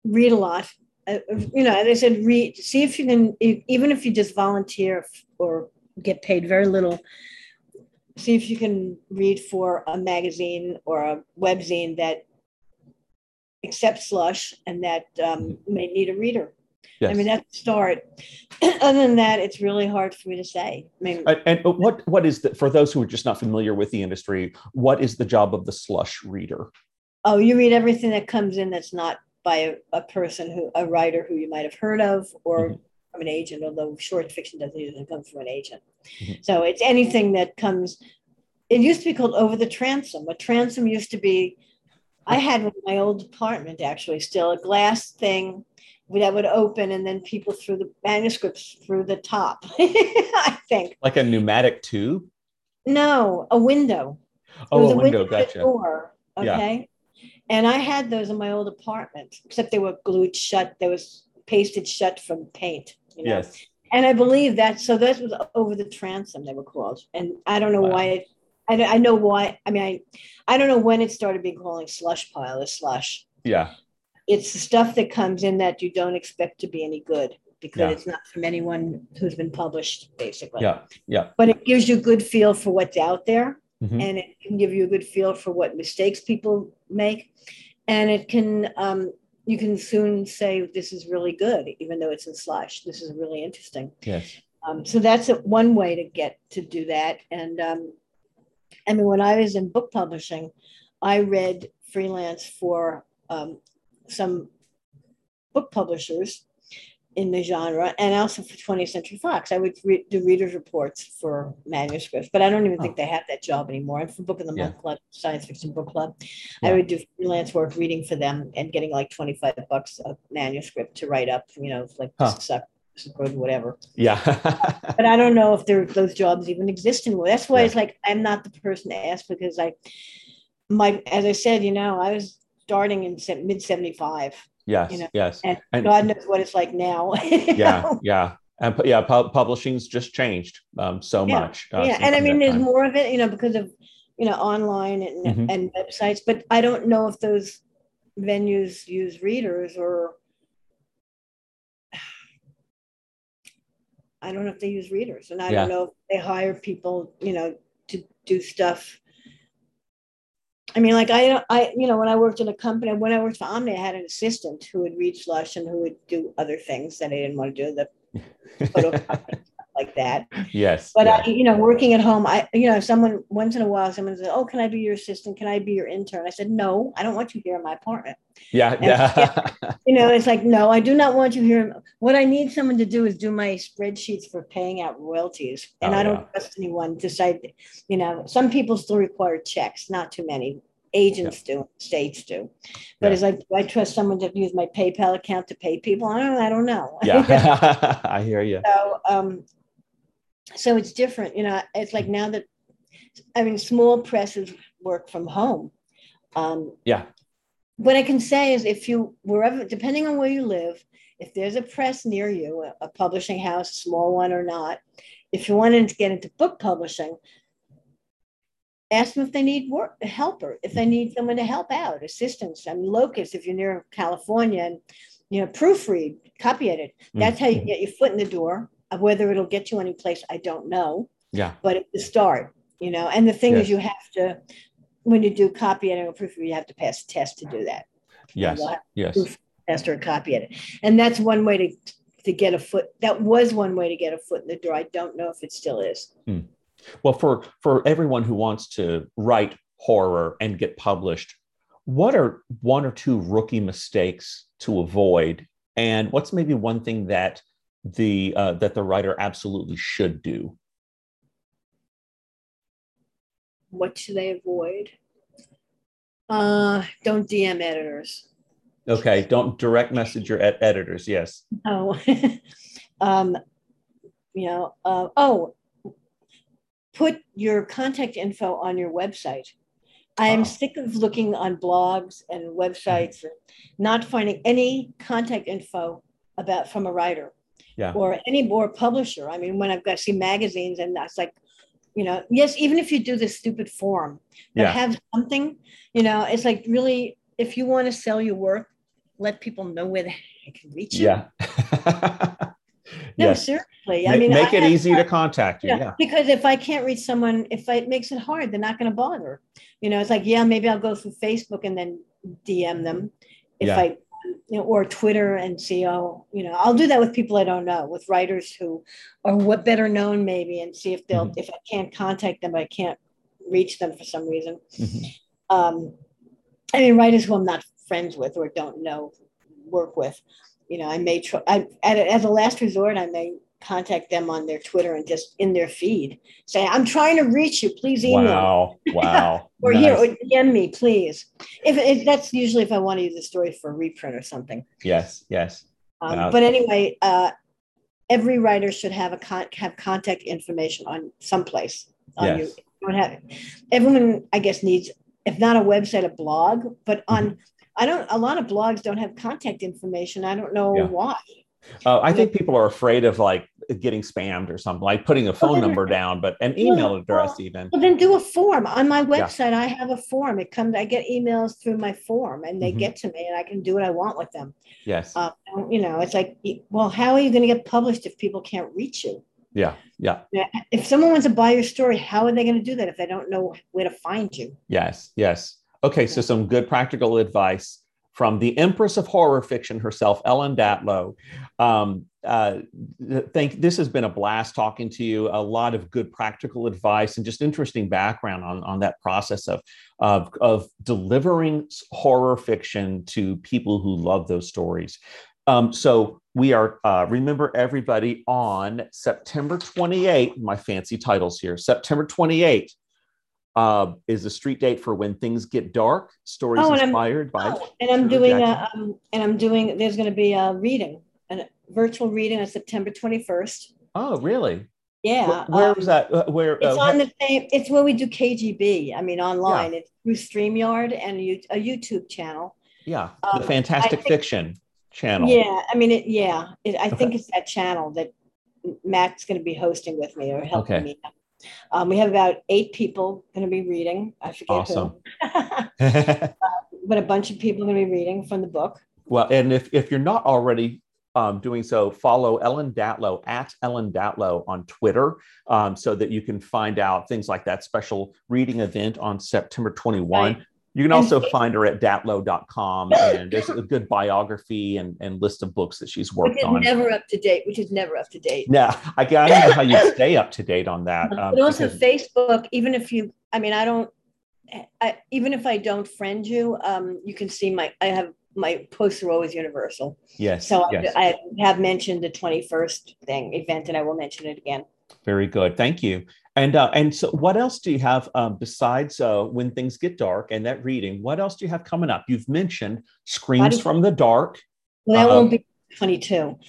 read a lot. Uh, you know, they said, read. See if you can, even if you just volunteer or get paid very little. See if you can read for a magazine or a webzine that accept slush and that um, mm-hmm. may need a reader. Yes. I mean, that's the start. Other than that, it's really hard for me to say. I mean, and, and what what is the for those who are just not familiar with the industry? What is the job of the slush reader? Oh, you read everything that comes in that's not by a, a person who a writer who you might have heard of or mm-hmm. from an agent. Although short fiction doesn't usually come from an agent, mm-hmm. so it's anything that comes. It used to be called over the transom. A transom used to be I had in my old apartment actually still a glass thing that would open and then people threw the manuscripts through the top. I think. Like a pneumatic tube? No, a window. Oh, a, window, window gotcha. Door, okay. Yeah. And I had those in my old apartment, except they were glued shut. They was pasted shut from paint. You know? Yes. And I believe that so that was over the transom they were called. And I don't know wow. why it I, I know why. I mean, I, I don't know when it started being calling slush pile a slush. Yeah. It's the stuff that comes in that you don't expect to be any good because yeah. it's not from anyone who's been published, basically. Yeah. Yeah. But it gives you a good feel for what's out there. Mm-hmm. And it can give you a good feel for what mistakes people make. And it can, um, you can soon say, this is really good, even though it's in slush. This is really interesting. Yes. Um, so that's a, one way to get to do that. And um, I mean, when I was in book publishing, I read freelance for um, some book publishers in the genre and also for 20th Century Fox. I would re- do readers' reports for manuscripts, but I don't even oh. think they have that job anymore. And for Book of the Month. Club, Science Fiction Book Club, yeah. I would do freelance work reading for them and getting like 25 bucks a manuscript to write up, you know, like huh good, whatever. Yeah. but I don't know if there those jobs even exist anymore. That's why yeah. it's like I'm not the person to ask because I my as I said, you know, I was starting in mid 75. Yes. You know, yes. And, and, God knows what it's like now. yeah. Know? Yeah. And yeah, pu- publishing's just changed um, so yeah. much. Uh, yeah. And I mean, there's time. more of it, you know, because of, you know, online and, mm-hmm. and websites, but I don't know if those venues use readers or I don't know if they use readers, and I yeah. don't know if they hire people, you know, to do stuff. I mean, like I, I, you know, when I worked in a company, when I worked for Omni, I had an assistant who would read slush and who would do other things that I didn't want to do, the like that. Yes. But yeah. I, you know, working at home, I, you know, someone once in a while, someone said, "Oh, can I be your assistant? Can I be your intern?" I said, "No, I don't want you here in my apartment." Yeah, and, yeah. you know, it's like, no, I do not want you here. What I need someone to do is do my spreadsheets for paying out royalties, and oh, I don't yeah. trust anyone to say, you know, some people still require checks, not too many agents yeah. do, states do. But yeah. it's like, I trust someone to use my PayPal account to pay people? I don't, I don't know. Yeah, I hear you. So, um, so it's different, you know. It's like now that, I mean, small presses work from home. Um, yeah. What I can say is, if you wherever, depending on where you live, if there's a press near you, a, a publishing house, small one or not, if you wanted to get into book publishing, ask them if they need work a helper if they need someone to help out assistance. I mean locus if you're near california and you know proofread copy edit that's mm-hmm. how you get your foot in the door. Whether it'll get you any place i don't know. Yeah. But it's the start you know and the thing yes. is you have to when you do copy editing or proofread you have to pass a test to do that. Yes. Yes test or copy it. and that's one way to to get a foot that was one way to get a foot in the door i don't know if it still is hmm. Well, for for everyone who wants to write horror and get published, what are one or two rookie mistakes to avoid, and what's maybe one thing that the uh, that the writer absolutely should do? What should they avoid? Uh, don't DM editors. Okay, don't direct message your ed- editors. Yes. Oh, um, you know, uh, oh, put your contact info on your website. I am oh. sick of looking on blogs and websites and not finding any contact info about from a writer yeah. or any more publisher. I mean, when I've got to see magazines and that's like, you know, yes, even if you do this stupid form, but yeah. have something, you know, it's like really, if you want to sell your work, let people know where they can reach you. Yeah. no, yes. seriously. I mean, make it have, easy to contact you. Yeah, yeah. Because if I can't reach someone, if it makes it hard, they're not going to bother. You know, it's like, yeah, maybe I'll go through Facebook and then DM them if yeah. I you know, or Twitter and see, oh, you know, I'll do that with people I don't know, with writers who are what better known maybe, and see if they'll, mm-hmm. if I can't contact them, I can't reach them for some reason. Mm-hmm. Um, I mean, writers who I'm not friends with or don't know, work with, you know, I may try, I, as a last resort, I may contact them on their Twitter and just in their feed say, I'm trying to reach you. Please email. Wow. Wow. or nice. here, or DM me, please. If, if, that's usually if I want to use the story for a reprint or something. Yes. Yes. Um, wow. But anyway, uh, every writer should have a con- have contact information on someplace. On yes. you. Don't Have, everyone, I guess, needs if not a website, a blog. But on, mm-hmm. I don't. A lot of blogs don't have contact information. I don't know yeah. why. Uh, I think people are afraid of like getting spammed or something, like putting a phone number down, but an email address even. Well, then do a form on my website. Yeah. I have a form. It comes. I get emails through my form, and they mm-hmm. get to me, and I can do what I want with them. Yes. Uh, you know, it's like, well, how are you going to get published if people can't reach you? Yeah, yeah. If someone wants to buy your story, how are they going to do that if they don't know where to find you? Yes, yes. Okay, so some good practical advice from the Empress of horror fiction herself, Ellen Datlow. Um, uh, thank. This has been a blast talking to you. A lot of good practical advice and just interesting background on, on that process of, of of delivering horror fiction to people who love those stories. Um, so we are uh, remember everybody on September 28. My fancy titles here. September 28 uh, is the street date for when things get dark. Stories oh, inspired by. Oh, and I'm doing a, um, and I'm doing. There's going to be a reading, a virtual reading on September 21st. Oh, really? Yeah. Where, where um, was that? Uh, where it's uh, on the same. It's where we do KGB. I mean, online. Yeah. It's through Streamyard and a YouTube channel. Yeah, the um, Fantastic think, Fiction channel. Yeah, I mean, it, yeah, it, I okay. think it's that channel that Matt's going to be hosting with me or helping okay. me. Um, we have about eight people going to be reading. I forget awesome. who. uh, but a bunch of people are going to be reading from the book. Well, and if, if you're not already um, doing so, follow Ellen Datlow at Ellen Datlow on Twitter um, so that you can find out things like that special reading event on September 21. Right. You can also find her at datlow.com and there's a good biography and, and list of books that she's worked which is on. Never up to date, which is never up to date. Yeah, I, I don't know how you stay up to date on that. Um, but also because, Facebook, even if you, I mean, I don't, I, even if I don't friend you, um, you can see my, I have my posts are always universal. Yes. So yes. I, I have mentioned the 21st thing event and I will mention it again. Very good. Thank you. And uh, and so, what else do you have um, besides uh, when things get dark and that reading? What else do you have coming up? You've mentioned Screams from the Dark. Well, that won't be 22.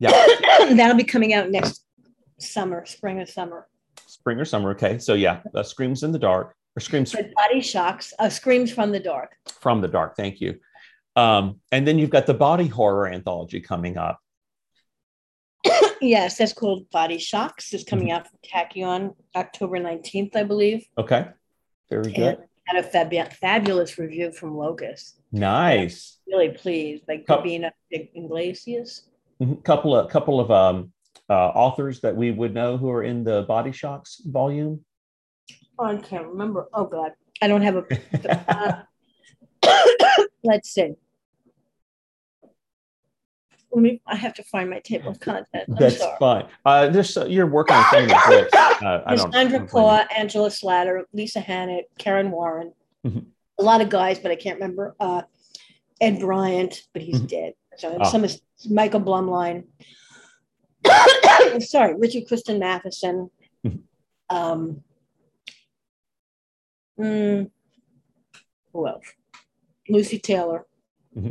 Yeah, that'll be coming out next summer, spring or summer. Spring or summer. Okay, so yeah, uh, Screams in the Dark or Screams. But body shocks. Uh, screams from the dark. From the dark. Thank you. Um, and then you've got the body horror anthology coming up yes, that's called Body Shocks. It's coming mm-hmm. out from Tachyon October 19th, I believe. Okay. Very good. And had a fab- fabulous review from Locus. Nice. Really pleased. Like Co- Gabino Iglesias. Mm-hmm. Couple of couple of um, uh, authors that we would know who are in the Body Shocks volume. Oh, I can't remember. Oh God, I don't have a. uh, let's see me, I have to find my table of content. I'm That's sorry. fine. Uh, this uh, you're working on things. books. Uh, I don't, Claw, Angela Slatter, Lisa Hannett, Kaaron Warren, mm-hmm. a lot of guys, but I can't remember. Uh, Ed Bryant, but he's mm-hmm. dead. So oh. some is Michael Blumlein. sorry, Richard Christian Matheson. Mm-hmm. Um, mm, who else? Lucy Taylor. Mm-hmm.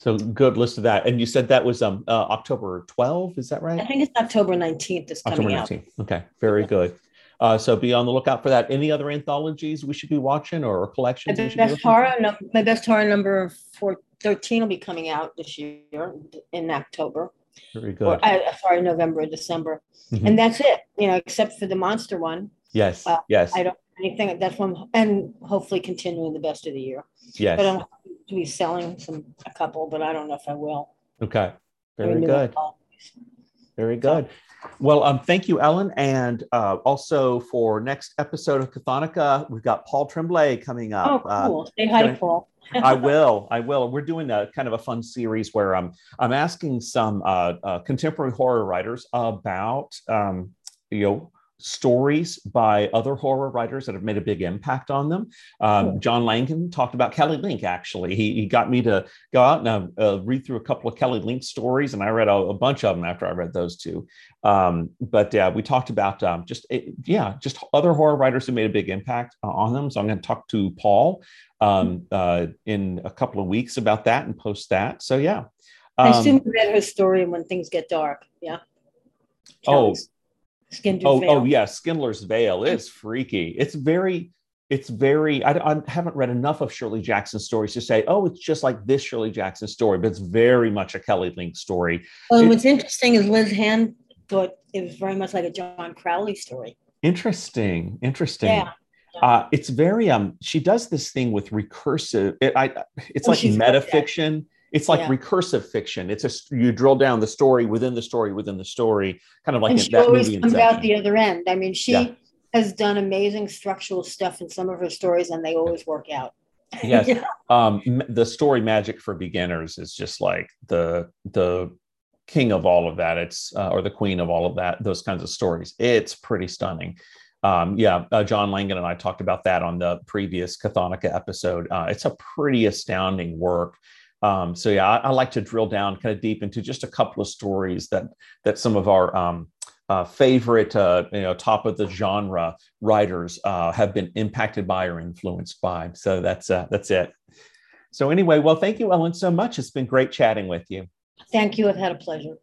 So good list of that. And you said that was um uh, October 12, is that right? I think it's October 19th is coming October 19th. Out. Okay, very good. Uh, so be on the lookout for that. Any other anthologies we should be watching or collections? My best horror, no, my best horror number four, 13 will be coming out this year in October. Very good. Or, uh, sorry, November, or December. Mm-hmm. And that's it, you know, except for the monster one. Yes. Uh, yes. I don't anything. That's one, and hopefully continuing the best of the year. Yes. But I'm to be selling some a couple, but I don't know if I will. Okay. Very good. Very good. Well, um, thank you, Ellen. And uh, also for next episode of Cathonica, we've got Paul Tremblay coming up. Oh, cool. Uh, Say hi to Paul. I will. I will. We're doing a kind of a fun series where I'm I'm asking some uh, uh, contemporary horror writers about um, you know stories by other horror writers that have made a big impact on them. Um, John Langan talked about Kelly Link, actually. He, he got me to go out and uh, uh, read through a couple of Kelly Link stories, and I read a, a bunch of them after I read those two. Um, but uh, we talked about um, just, it, yeah, just other horror writers who made a big impact uh, on them. So I'm going to talk to Paul um, uh, in a couple of weeks about that and post that. So, yeah. I assume um, you read her story when things get dark. Yeah. Kelly's. Oh, Skinder's oh, Veil. oh yeah, Skinder's Veil is freaky. It's very, it's very. I, I, haven't read enough of Shirley Jackson stories to say, oh, it's just like this Shirley Jackson story, but it's very much a Kelly Link story. Well, it, what's interesting is Liz Hand thought it was very much like a John Crowley story. Interesting, interesting. Yeah. Uh, it's very um. She does this thing with recursive. It, I. It's oh, like metafiction it's like yeah. recursive fiction. It's a you drill down the story within the story within the story, kind of like and she that always movie comes out the other end. I mean, she yeah. has done amazing structural stuff in some of her stories, and they always work out. Yes, yeah. um, the story magic for beginners is just like the the king of all of that. It's uh, or the queen of all of that. Those kinds of stories. It's pretty stunning. Um, yeah, uh, John Langan and I talked about that on the previous Cathonica episode. Uh, it's a pretty astounding work. Um, so yeah, I, I, like to drill down kind of deep into just a couple of stories that that some of our um, uh, favorite, uh, you know, top of the genre writers uh, have been impacted by or influenced by. So that's uh, that's it. So anyway, well, thank you, Ellen, so much. It's been great chatting with you. Thank you. I've had a pleasure.